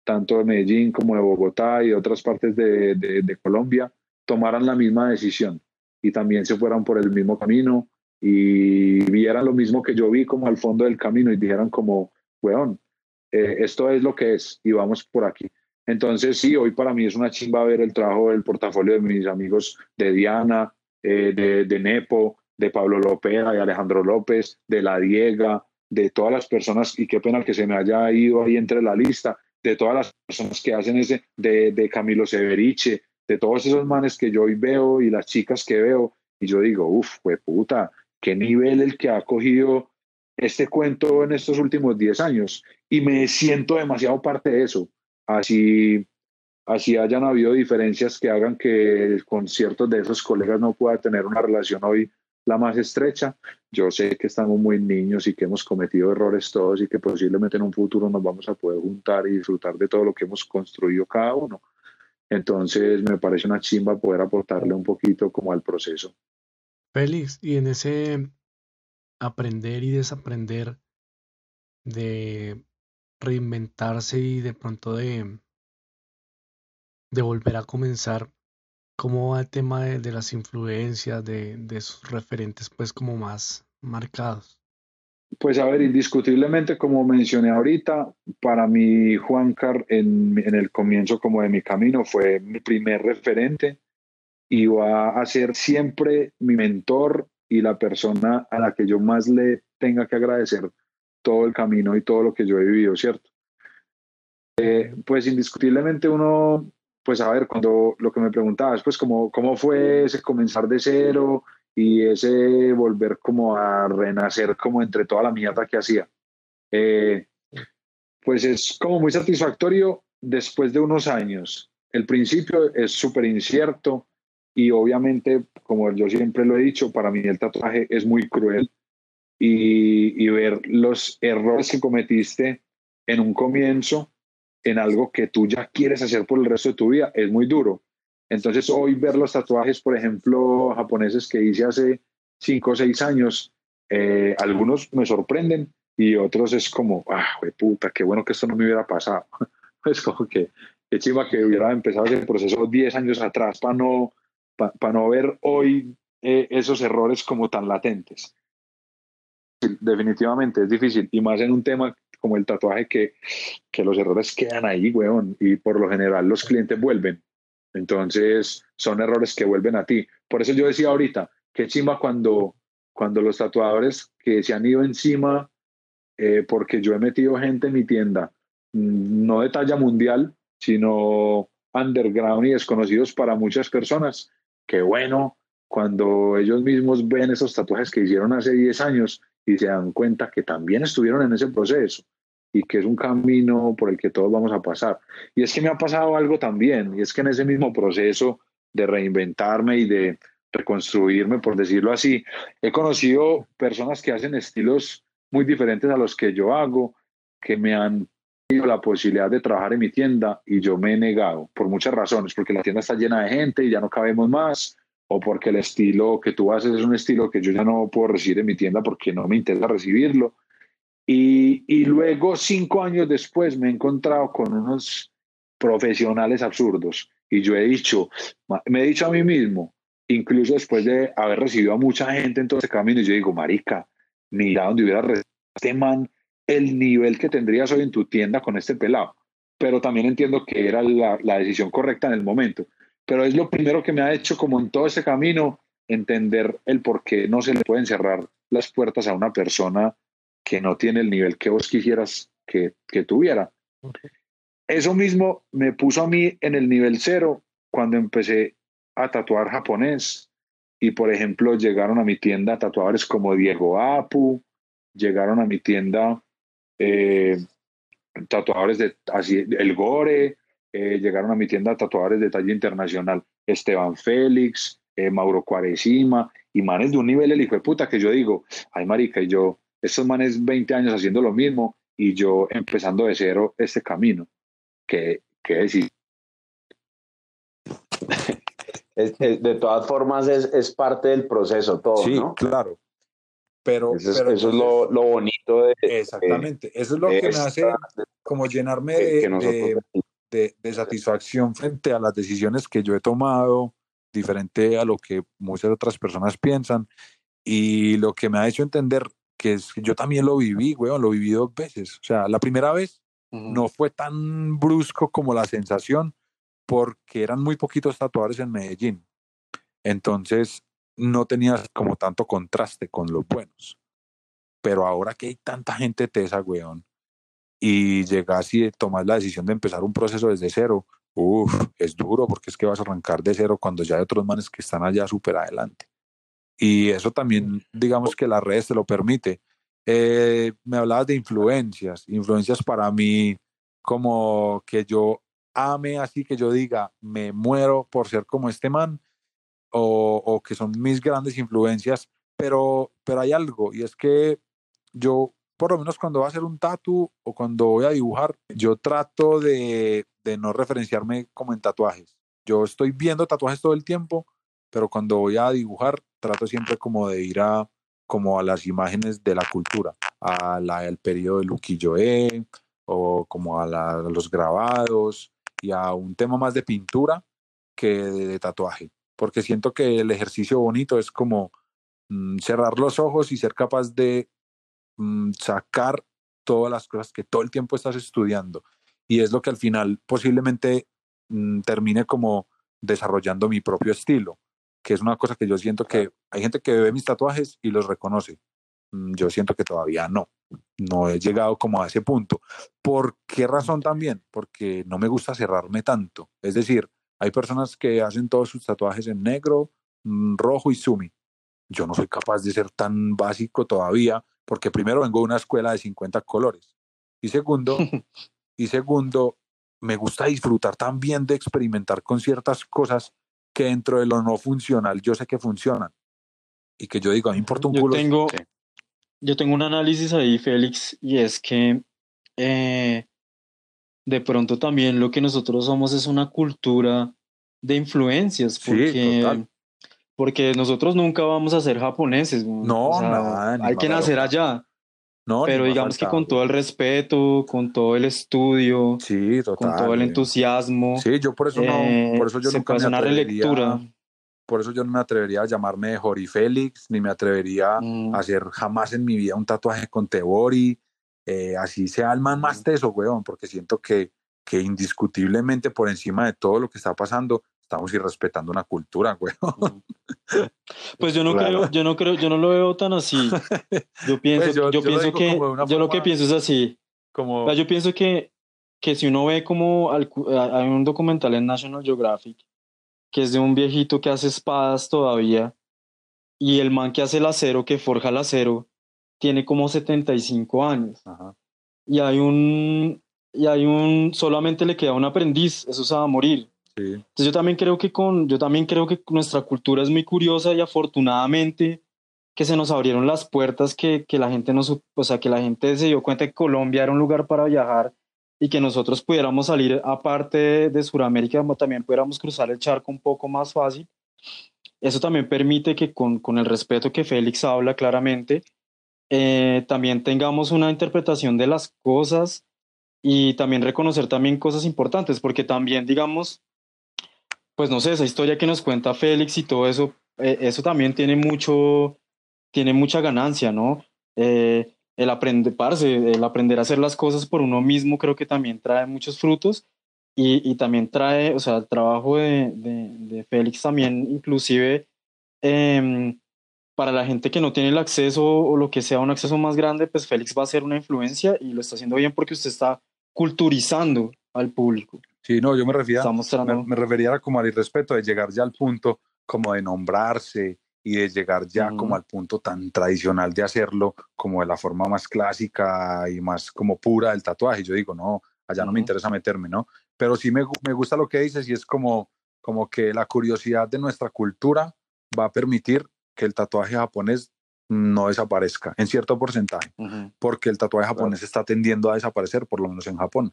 tanto de Medellín como de Bogotá y otras partes de, de, Colombia, tomaran la misma decisión y también se fueran por el mismo camino y vieran lo mismo que yo vi como al fondo del camino y dijeran como, weón, eh, esto es lo que es y vamos por aquí. Entonces, sí, hoy para mí es una chimba ver el trabajo del portafolio de mis amigos de Diana, eh, de, de, Nepo, de Pablo López, de Alejandro López, de La Diega, de todas las personas, y qué pena que se me haya ido ahí entre la lista, de todas las personas que hacen ese, de, de Camilo Severiche, de todos esos manes que yo hoy veo y las chicas que veo, y yo digo, uff, fue puta, qué nivel el que ha cogido este cuento en estos últimos 10 años. Y me siento demasiado parte de eso así, así hayan habido diferencias que hagan que con ciertos de esos colegas no pueda tener una relación hoy la más estrecha. Yo sé que estamos muy niños y que hemos cometido errores todos y que posiblemente en un futuro nos vamos a poder juntar y disfrutar de todo lo que hemos construido cada uno. Entonces me parece una chimba poder aportarle un poquito como al proceso. Félix, y en ese aprender y desaprender de reinventarse y de pronto de, de volver a comenzar, ¿Cómo va el tema de, las influencias, de, de sus referentes, pues como más marcados? Pues a ver, indiscutiblemente, como mencioné ahorita, para mí Juancar en, en el comienzo como de mi camino fue mi primer referente y va a ser siempre mi mentor y la persona a la que yo más le tenga que agradecer todo el camino y todo lo que yo he vivido, ¿cierto? Eh, pues indiscutiblemente uno, pues a ver, cuando lo que me preguntabas, pues cómo, cómo fue ese comenzar de cero, y ese volver como a renacer como entre toda la mierda que hacía. Eh, pues es como muy satisfactorio después de unos años. El principio es súper incierto y obviamente, como yo siempre lo he dicho, para mí el tatuaje es muy cruel y, y ver los errores que cometiste en un comienzo, en algo que tú ya quieres hacer por el resto de tu vida, es muy duro. Entonces hoy ver los tatuajes, por ejemplo, japoneses que hice hace cinco o seis años, eh, algunos me sorprenden y otros es como, ah, güey, puta, qué bueno que esto no me hubiera pasado. es como que, qué chiva que hubiera empezado ese proceso diez años atrás para no, para no ver hoy eh, esos errores como tan latentes. Definitivamente es difícil y más en un tema como el tatuaje que, que los errores quedan ahí, weón, y por lo general los clientes vuelven entonces, son errores que vuelven a ti. Por eso yo decía ahorita, qué chimba cuando, cuando los tatuadores que se han ido encima, eh, porque yo he metido gente en mi tienda, mm, no de talla mundial, sino underground y desconocidos para muchas personas. Qué bueno cuando ellos mismos ven esos tatuajes que hicieron hace 10 años y se dan cuenta que también estuvieron en ese proceso y que es un camino por el que todos vamos a pasar. Y es que me ha pasado algo también, y es que en ese mismo proceso de reinventarme y de reconstruirme, por decirlo así, he conocido personas que hacen estilos muy diferentes a los que yo hago, que me han dado la posibilidad de trabajar en mi tienda y yo me he negado por muchas razones, porque la tienda está llena de gente y ya no cabemos más, o porque el estilo que tú haces es un estilo que yo ya no puedo recibir en mi tienda porque no me interesa recibirlo. Y, luego, cinco años después, me he encontrado con unos profesionales absurdos. Y yo he dicho, me he dicho a mí mismo, incluso después de haber recibido a mucha gente en todo ese camino, y yo digo, marica, mira donde hubiera recibido este man el nivel que tendrías hoy en tu tienda con este pelado. Pero también entiendo que era la, la decisión correcta en el momento. Pero es lo primero que me ha hecho, como en todo ese camino, entender el por qué no se le pueden cerrar las puertas a una persona que no tiene el nivel que vos quisieras que, que tuviera. Eso mismo me puso a mí en el nivel cero cuando empecé a tatuar japonés. Y por ejemplo, llegaron a mi tienda tatuadores como Diego Apu, llegaron a mi tienda eh, tatuadores de así, El Gore, eh, llegaron a mi tienda tatuadores de talla internacional Esteban Félix, eh, Mauro Cuaresima, y manes de un nivel el hijo de puta que yo digo, ay marica, y yo, estos manes 20 años haciendo lo mismo y yo empezando de cero este camino. ¿Qué, qué decir? de todas formas es, es, parte del proceso todo, sí, claro. Pero eso es, eso es lo, lo, bonito de... Exactamente, eso es lo que me hace como llenarme de, de, de, satisfacción frente a las decisiones que yo he tomado, diferente a lo que muchas otras personas piensan, y lo que me ha hecho entender que es, yo también lo viví, weón, lo viví dos veces. O sea, la primera vez no fue tan brusco como la sensación porque eran muy poquitos tatuadores en Medellín. Entonces no tenías como tanto contraste con los buenos. Pero ahora que hay tanta gente tesa, weón, y llegas y tomas la decisión de empezar un proceso desde cero, uff, es duro porque es que vas a arrancar de cero cuando ya hay otros manes que están allá súper adelante. Y eso también, digamos que las redes te lo permite. Eh, me hablabas de influencias, influencias para mí como que yo ame así, que yo diga, me muero por ser como este man, o, o que son mis grandes influencias, pero, pero hay algo, y es que yo, por lo menos cuando voy a hacer un tatu o cuando voy a dibujar, yo trato de, de no referenciarme como en tatuajes. Yo estoy viendo tatuajes todo el tiempo, pero cuando voy a dibujar trato siempre como de ir a como a las imágenes de la cultura, a la, al periodo de Luquilloé o como a, los grabados y a un tema más de pintura que de, tatuaje, porque siento que el ejercicio bonito es como mm, cerrar los ojos y ser capaz de mm, sacar todas las cosas que todo el tiempo estás estudiando. Y es lo que al final posiblemente mm, termine como desarrollando mi propio estilo, que es una cosa que yo siento que hay gente que ve mis tatuajes y los reconoce. Yo siento que todavía no no he llegado como a ese punto. ¿Por qué razón también? Porque no me gusta cerrarme tanto. Es decir, hay personas que hacen todos sus tatuajes en negro, mm, rojo y sumi. Yo no soy capaz de ser tan básico todavía porque primero vengo de una escuela de 50 colores y segundo, y segundo, me gusta disfrutar también de experimentar con ciertas cosas que dentro de lo no funcional yo sé que funcionan y que yo digo, a mí me importa un culo. Tengo, yo tengo un análisis ahí, Félix, y es que eh, de pronto también lo que nosotros somos es una cultura de influencias, porque, porque nosotros nunca vamos a ser japoneses. No, hay que nacer allá. No, pero digamos que con todo el respeto, con todo el estudio, sí, con todo el entusiasmo. Sí, yo por eso no, por eso yo nunca me una relectura por eso yo no me atrevería a llamarme Jori Félix, ni me atrevería mm. a hacer jamás en mi vida un tatuaje con Tebori, eh, así sea el man más mm. teso, weón, porque siento que, que indiscutiblemente por encima de todo lo que está pasando, estamos irrespetando una cultura. Mm. Pues yo no creo, yo no creo, yo no lo veo tan así. Yo pienso, pues yo, pienso que, yo lo que pienso es así. Como... yo pienso que, que si uno ve como hay un documental en National Geographic que es de un viejito que hace espadas todavía, y el man que hace el acero, que forja el acero, tiene como 75 años. Y hay un, y hay un, solamente le queda un aprendiz, eso se va a morir. Entonces yo también creo que con, yo también creo que nuestra cultura es muy curiosa y afortunadamente que se nos abrieron las puertas, que, que la gente no, o sea, que la gente se dio cuenta que Colombia era un lugar para viajar y que nosotros pudiéramos salir aparte de, Sudamérica, también pudiéramos cruzar el charco un poco más fácil. Eso también permite que con, con el respeto que Félix habla claramente, eh, también tengamos una interpretación de las cosas y también reconocer también cosas importantes, porque también, digamos, pues no sé, esa historia que nos cuenta Félix y todo eso, eh, eso también tiene mucho, tiene mucha ganancia, ¿no? Eh, el aprender, el aprender a hacer las cosas por uno mismo creo que también trae muchos frutos y, y también trae, o sea, el trabajo de, de, Félix también inclusive eh, para la gente que no tiene el acceso o lo que sea un acceso más grande, pues Félix va a ser una influencia y lo está haciendo bien porque usted está culturizando al público. Sí, no, yo me refería, me, me refería como al irrespeto de llegar ya al punto como de nombrarse y de llegar ya como al punto tan tradicional de hacerlo como de la forma más clásica y más como pura del tatuaje. Yo digo, no, allá no me interesa meterme, ¿no? Pero sí me, me, gusta lo que dices y es como, como que la curiosidad de nuestra cultura va a permitir que el tatuaje japonés no desaparezca en cierto porcentaje, porque el tatuaje japonés está tendiendo a desaparecer, por lo menos en Japón.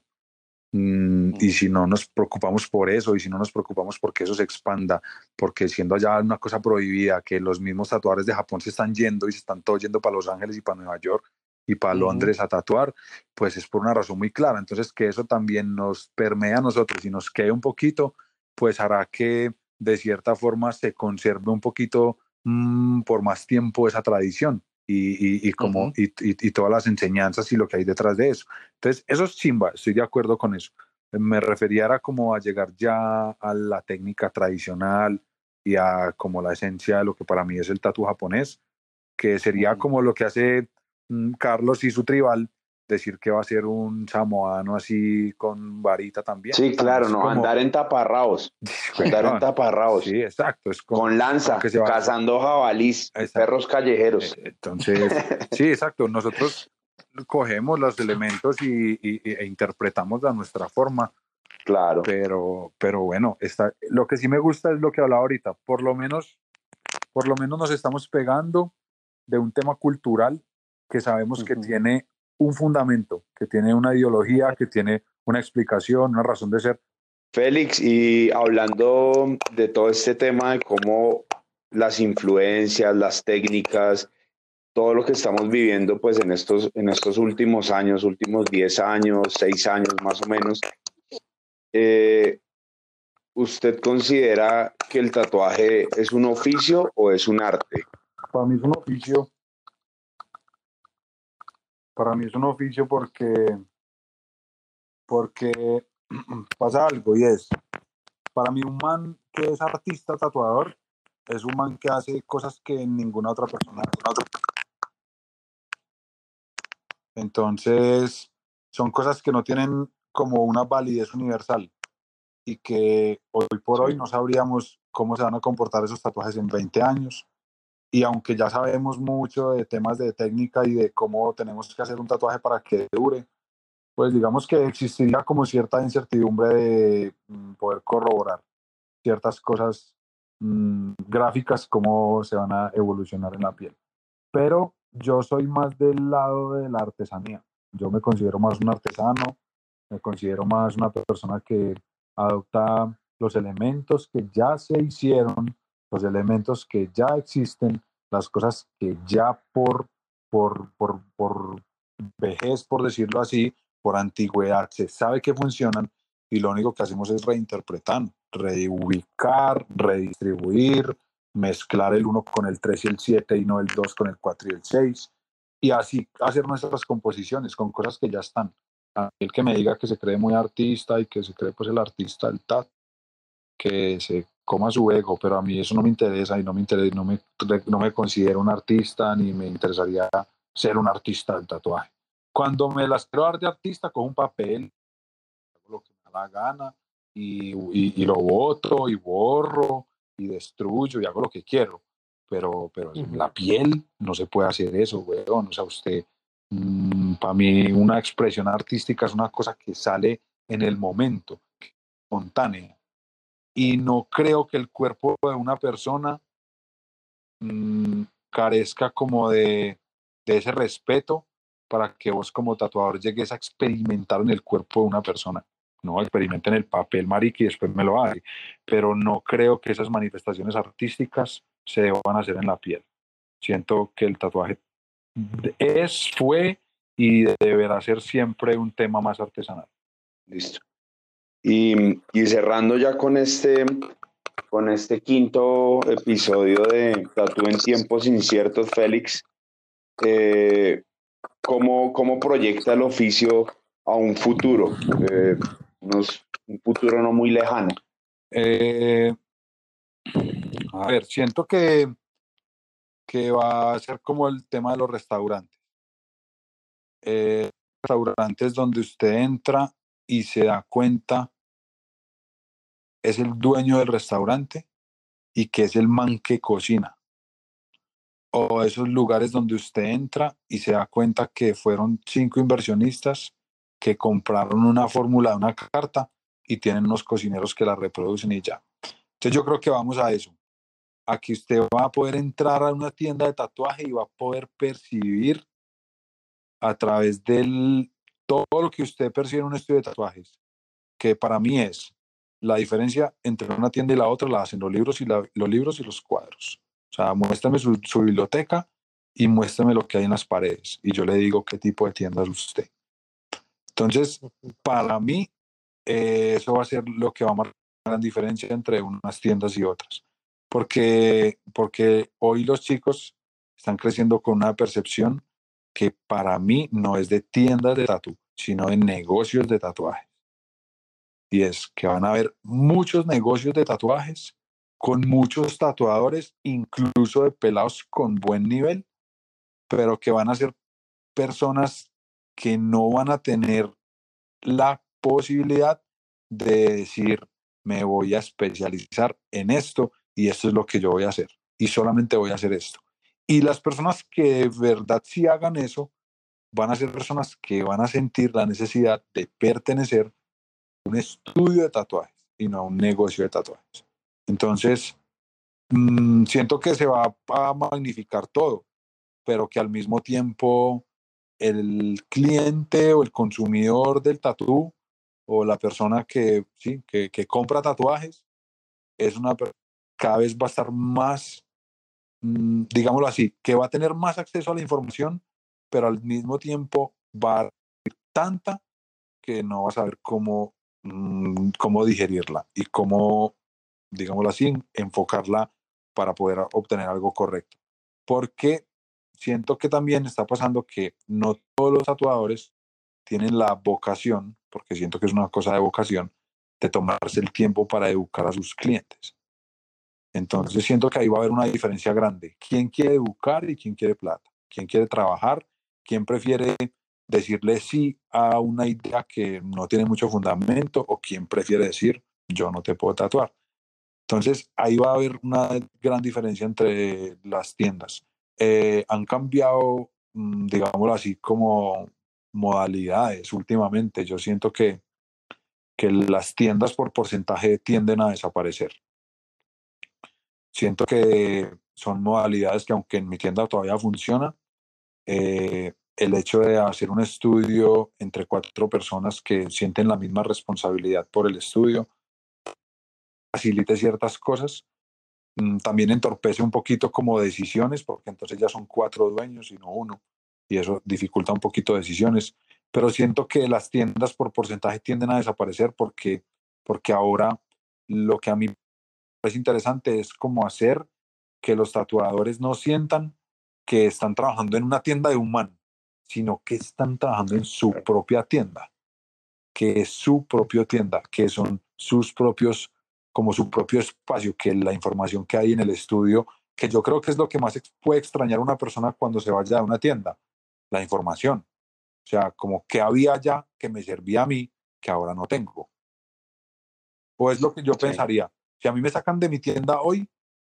Mm, y si no nos preocupamos por eso, y si no nos preocupamos porque eso se expanda, porque siendo allá una cosa prohibida, que los mismos tatuadores de Japón se están yendo y se están todos yendo para Los Ángeles y para Nueva York y para Londres a tatuar, pues es por una razón muy clara. Entonces, que eso también nos permea a nosotros y nos quede un poquito, pues hará que de cierta forma se conserve un poquito mm, por más tiempo esa tradición y, y, como, y, y, todas las enseñanzas y lo que hay detrás de eso. Entonces, eso es chimba, estoy de acuerdo con eso. Me refería a como a llegar ya a la técnica tradicional y a como la esencia de lo que para mí es el tatu japonés, que sería como lo que hace mm, Carlos y su tribal, decir que va a ser un samoano así con varita también. Sí, claro, no, andar en taparrabos. andar en taparrabos. Sí, exacto. Es con lanza, cazando jabalís, perros callejeros. Eh, entonces, sí, exacto. Nosotros cogemos los elementos y, e interpretamos a nuestra forma. Claro. Pero, pero bueno, está, lo que sí me gusta es lo que hablaba ahorita. Por lo menos, por lo menos nos estamos pegando de un tema cultural que sabemos que tiene un fundamento, que tiene una ideología, que tiene una explicación, una razón de ser. Félix, y hablando de todo este tema de cómo las influencias, las técnicas, todo lo que estamos viviendo pues en estos, en estos últimos años, últimos 10 años, 6 años más o menos, eh, ¿usted considera que el tatuaje es un oficio o es un arte? Para mí es un oficio. Para mí es un oficio porque, porque pasa algo y es, para mí un man que es artista tatuador es un man que hace cosas que ninguna otra persona hace. Entonces, son cosas que no tienen como una validez universal y que hoy por hoy no sabríamos cómo se van a comportar esos tatuajes en 20 años. Y aunque ya sabemos mucho de temas de técnica y de cómo tenemos que hacer un tatuaje para que dure, pues digamos que existiría como cierta incertidumbre de mm, poder corroborar ciertas cosas mm, gráficas, cómo se van a evolucionar en la piel. Pero yo soy más del lado de la artesanía. Yo me considero más un artesano, me considero más una persona que adopta los elementos que ya se hicieron, los elementos que ya existen, las cosas que ya por, por, por, por vejez, por decirlo así, por antigüedad, se sabe que funcionan y lo único que hacemos es reinterpretar, reubicar, redistribuir, mezclar el 1 con el 3 y el 7 y no el 2 con el 4 y el 6 y así hacer nuestras composiciones con cosas que ya están. El que me diga que se cree muy artista y que se cree pues el artista del tat, que se coma su ego, pero a mí eso no me interesa y no me, interesa, no me, no me considero un artista ni me interesaría ser un artista del tatuaje. Cuando me las quiero dar de artista, con un papel, hago lo que me da la gana y, y, y lo boto y borro y destruyo y hago lo que quiero pero, pero la piel no se puede hacer eso, weón. O sea, usted, mm, para mí una expresión artística es una cosa que sale en el momento, espontánea. Y no creo que el cuerpo de una persona mm, carezca como de, de ese respeto para que vos como tatuador llegues a experimentar en el cuerpo de una persona. No, experimenten el papel, marica, y después me lo haga. Pero no creo que esas manifestaciones artísticas se deban hacer en la piel. Siento que el tatuaje es, fue y deberá ser siempre un tema más artesanal. Listo. Y, y cerrando ya con este, con este quinto episodio de Tatu en tiempos inciertos, Félix, eh, ¿cómo, ¿cómo, proyecta el oficio a un futuro? Eh, un futuro no muy lejano. Eh, a ver, siento que, que va a ser como el tema de los restaurantes. Restaurantes donde usted entra y se da cuenta, es el dueño del restaurante y que es el man que cocina. O esos lugares donde usted entra y se da cuenta que fueron cinco inversionistas que compraron una fórmula de una carta y tienen unos cocineros que la reproducen y ya. Entonces yo creo que vamos a eso. Aquí usted va a poder entrar a una tienda de tatuaje y va a poder percibir a través del todo lo que usted percibe en un estudio de tatuajes, que para mí es la diferencia entre una tienda y la otra la hacen los libros y los libros y los cuadros. O sea, muéstrame su, su biblioteca y muéstrame lo que hay en las paredes y yo le digo qué tipo de tienda es usted. Entonces, para mí, eh, eso va a ser lo que va a marcar la diferencia entre unas tiendas y otras. Porque, porque hoy los chicos están creciendo con una percepción que para mí no es de tiendas de tatu, sino de negocios de tatuajes. Y es que van a haber muchos negocios de tatuajes con muchos tatuadores, incluso de pelados con buen nivel, pero que van a ser personas que no van a tener la posibilidad de decir, me voy a especializar en esto y esto es lo que yo voy a hacer y solamente voy a hacer esto. Y las personas que de verdad sí hagan eso, van a ser personas que van a sentir la necesidad de pertenecer a un estudio de tatuajes y no a un negocio de tatuajes. Entonces, mm, siento que se va a magnificar todo, pero que al mismo tiempo el cliente o el consumidor del tatú o la persona que, sí, que, que compra tatuajes es una cada vez va a estar más, digámoslo así, que va a tener más acceso a la información, pero al mismo tiempo va a ser tanta que no va a saber cómo mm, cómo digerirla y cómo, digámoslo así, enfocarla para poder obtener algo correcto. Porque siento que también está pasando que no todos los tatuadores tienen la vocación, porque siento que es una cosa de vocación, de tomarse el tiempo para educar a sus clientes. Entonces siento que ahí va a haber una diferencia grande. ¿Quién quiere educar y quién quiere plata? ¿Quién quiere trabajar? ¿Quién prefiere decirle sí a una idea que no tiene mucho fundamento? ¿O quién prefiere decir yo no te puedo tatuar? Entonces ahí va a haber una gran diferencia entre las tiendas. Eh, han cambiado, mm, digámoslo así, como modalidades últimamente. Yo siento que, que las tiendas por porcentaje tienden a desaparecer. Siento que son modalidades que aunque en mi tienda todavía funciona, eh, el hecho de hacer un estudio entre cuatro personas que sienten la misma responsabilidad por el estudio facilite ciertas cosas. Mm, también entorpece un poquito como decisiones, porque entonces ya son cuatro dueños y no uno, y eso dificulta un poquito decisiones. Pero siento que las tiendas por porcentaje tienden a desaparecer porque, porque ahora lo que a mí es interesante es como hacer que los tatuadores no sientan que están trabajando en una tienda de humano, sino que están trabajando en su propia tienda, que es su propia tienda, que son sus propios, como su propio espacio, que la información que hay en el estudio, que yo creo que es lo que más puede extrañar a una persona cuando se vaya a una tienda, la información. O sea, como que había ya que me servía a mí, que ahora no tengo. O es lo que yo pensaría. Si a mí me sacan de mi tienda hoy,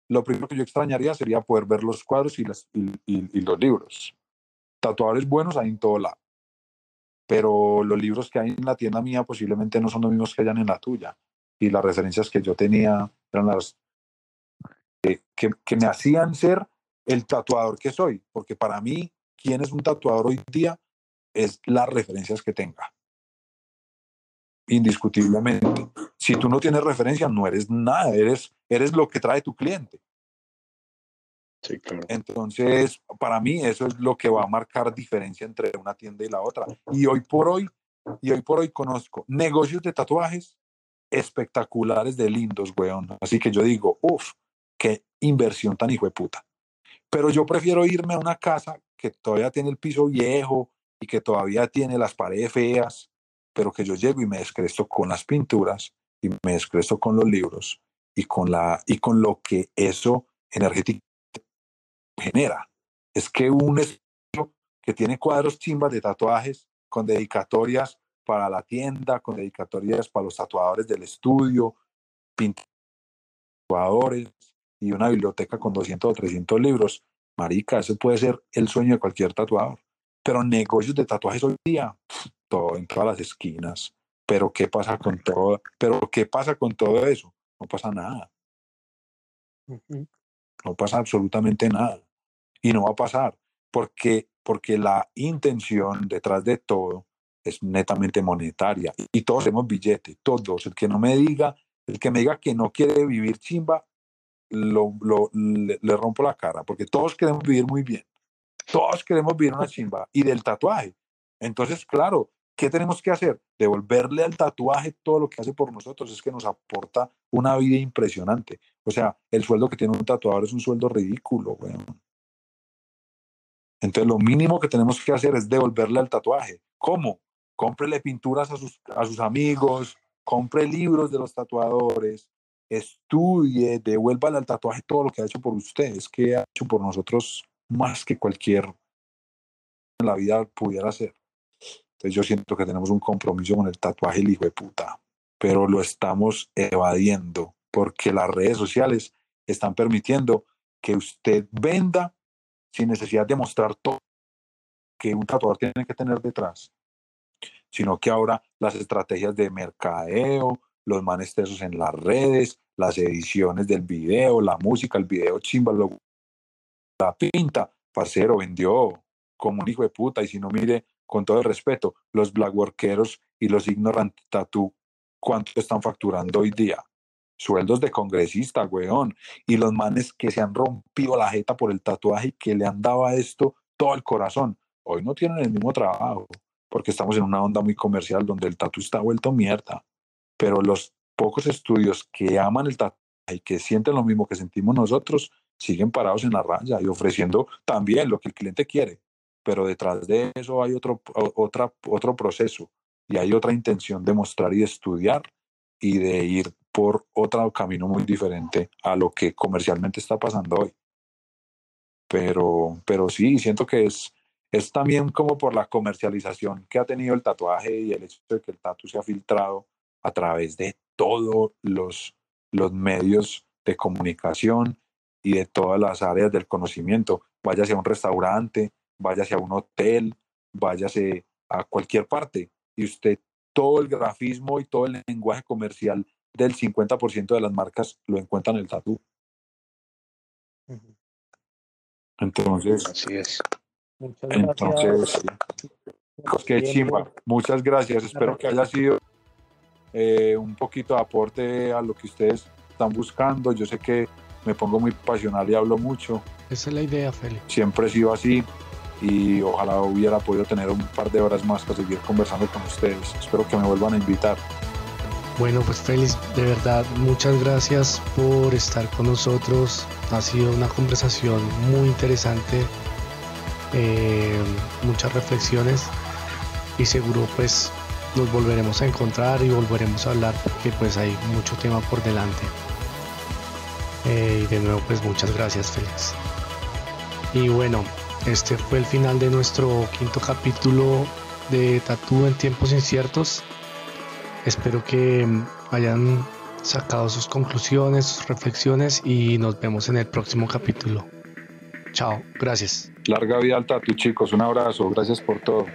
lo primero que yo extrañaría sería poder ver los cuadros y, los libros. Tatuadores buenos hay en todo lado, pero los libros que hay en la tienda mía posiblemente no son los mismos que hayan en la tuya. Y las referencias que yo tenía eran las que, que me hacían ser el tatuador que soy, porque para mí, ¿quién es un tatuador hoy día? Es las referencias que tenga indiscutiblemente. Si tú no tienes referencia, no eres nada, eres, eres lo que trae tu cliente. Sí, claro. Entonces, para mí eso es lo que va a marcar diferencia entre una tienda y la otra. Y hoy por hoy, y hoy por hoy conozco negocios de tatuajes espectaculares de lindos, weón. Así que yo digo, uff, qué inversión tan hijo de puta. Pero yo prefiero irme a una casa que todavía tiene el piso viejo y que todavía tiene las paredes feas pero que yo llego y me descresto con las pinturas y me descresto con los libros y con, la, y con lo que eso energético genera. Es que un estilo que tiene cuadros chimbas de tatuajes con dedicatorias para la tienda, con dedicatorias para los tatuadores del estudio, tatuadores y una biblioteca con 200 o 300 libros. Marica, ese puede ser el sueño de cualquier tatuador. Pero negocios de tatuajes hoy día, todo, en todas las esquinas. Pero ¿qué pasa con todo? Pero ¿qué pasa con todo eso? No pasa nada. No pasa absolutamente nada. Y no va a pasar porque, porque la intención detrás de todo es netamente monetaria. Y todos tenemos billete, todos. El que no me diga, el que me diga que no quiere vivir chimba, lo, lo, le, le rompo la cara, porque todos queremos vivir muy bien. Todos queremos vivir una chimba. Y del tatuaje. Entonces, claro, ¿Qué tenemos que hacer? Devolverle al tatuaje todo lo que hace por nosotros. Es que nos aporta una vida impresionante. O sea, el sueldo que tiene un tatuador es un sueldo ridículo, Entonces, lo mínimo que tenemos que hacer es devolverle al tatuaje. ¿Cómo? Cómprele pinturas a sus, a sus amigos, compre libros de los tatuadores, estudie, devuélvale al tatuaje todo lo que ha hecho por ustedes, que ha hecho por nosotros más que cualquier en la vida pudiera hacer. Entonces yo siento que tenemos un compromiso con el tatuaje el hijo de puta, pero lo estamos evadiendo porque las redes sociales están permitiendo que usted venda sin necesidad de mostrar todo que un tatuador tiene que tener detrás, sino que ahora las estrategias de mercadeo, los manestesos en las redes, las ediciones del video, la música, el video chimba, la pinta, parcero, vendió como un hijo de puta, y si no mire con todo el respeto, los blackworkeros y los ignorant tattoo, ¿cuánto están facturando hoy día? Sueldos de congresista, weón. Y los manes que se han rompido la jeta por el tatuaje y que le han dado a esto todo el corazón, hoy no tienen el mismo trabajo, porque estamos en una onda muy comercial donde el tatu está vuelto mierda. pero los pocos estudios que aman el tatuaje y que sienten lo mismo que sentimos nosotros, siguen parados en la raya y ofreciendo también lo que el cliente quiere, pero detrás de eso hay otro, otra, otro proceso y hay otra intención de mostrar y de estudiar y de ir por otro camino muy diferente a lo que comercialmente está pasando hoy. Pero, pero sí, siento que es, es también como por la comercialización que ha tenido el tatuaje y el hecho de que el tatu se ha filtrado a través de todos los, los medios de comunicación y de todas las áreas del conocimiento. Váyase a un restaurante, váyase a un hotel, váyase a cualquier parte y usted todo el grafismo y todo el lenguaje comercial del 50% de las marcas lo encuentra en el tatú. Entonces, así es. Muchas entonces, qué chimba. Muchas gracias. Espero que haya sido eh, un poquito de aporte a lo que ustedes están buscando. Yo sé que me pongo muy pasional y hablo mucho. Esa es la idea, Félix. Siempre he sido así y ojalá hubiera podido tener un par de horas más para seguir conversando con ustedes. Espero que me vuelvan a invitar. Bueno, pues Félix, de verdad, muchas gracias por estar con nosotros. Ha sido una conversación muy interesante, eh, muchas reflexiones y seguro pues nos volveremos a encontrar y volveremos a hablar porque pues hay mucho tema por delante. Eh, y de nuevo, pues muchas gracias, Félix. Y bueno, este fue el final de nuestro quinto capítulo de Tatú en tiempos inciertos. Espero que hayan sacado sus conclusiones, sus reflexiones y nos vemos en el próximo capítulo. Chao, gracias. Larga vida al tatu, chicos. Un abrazo. Gracias por todo.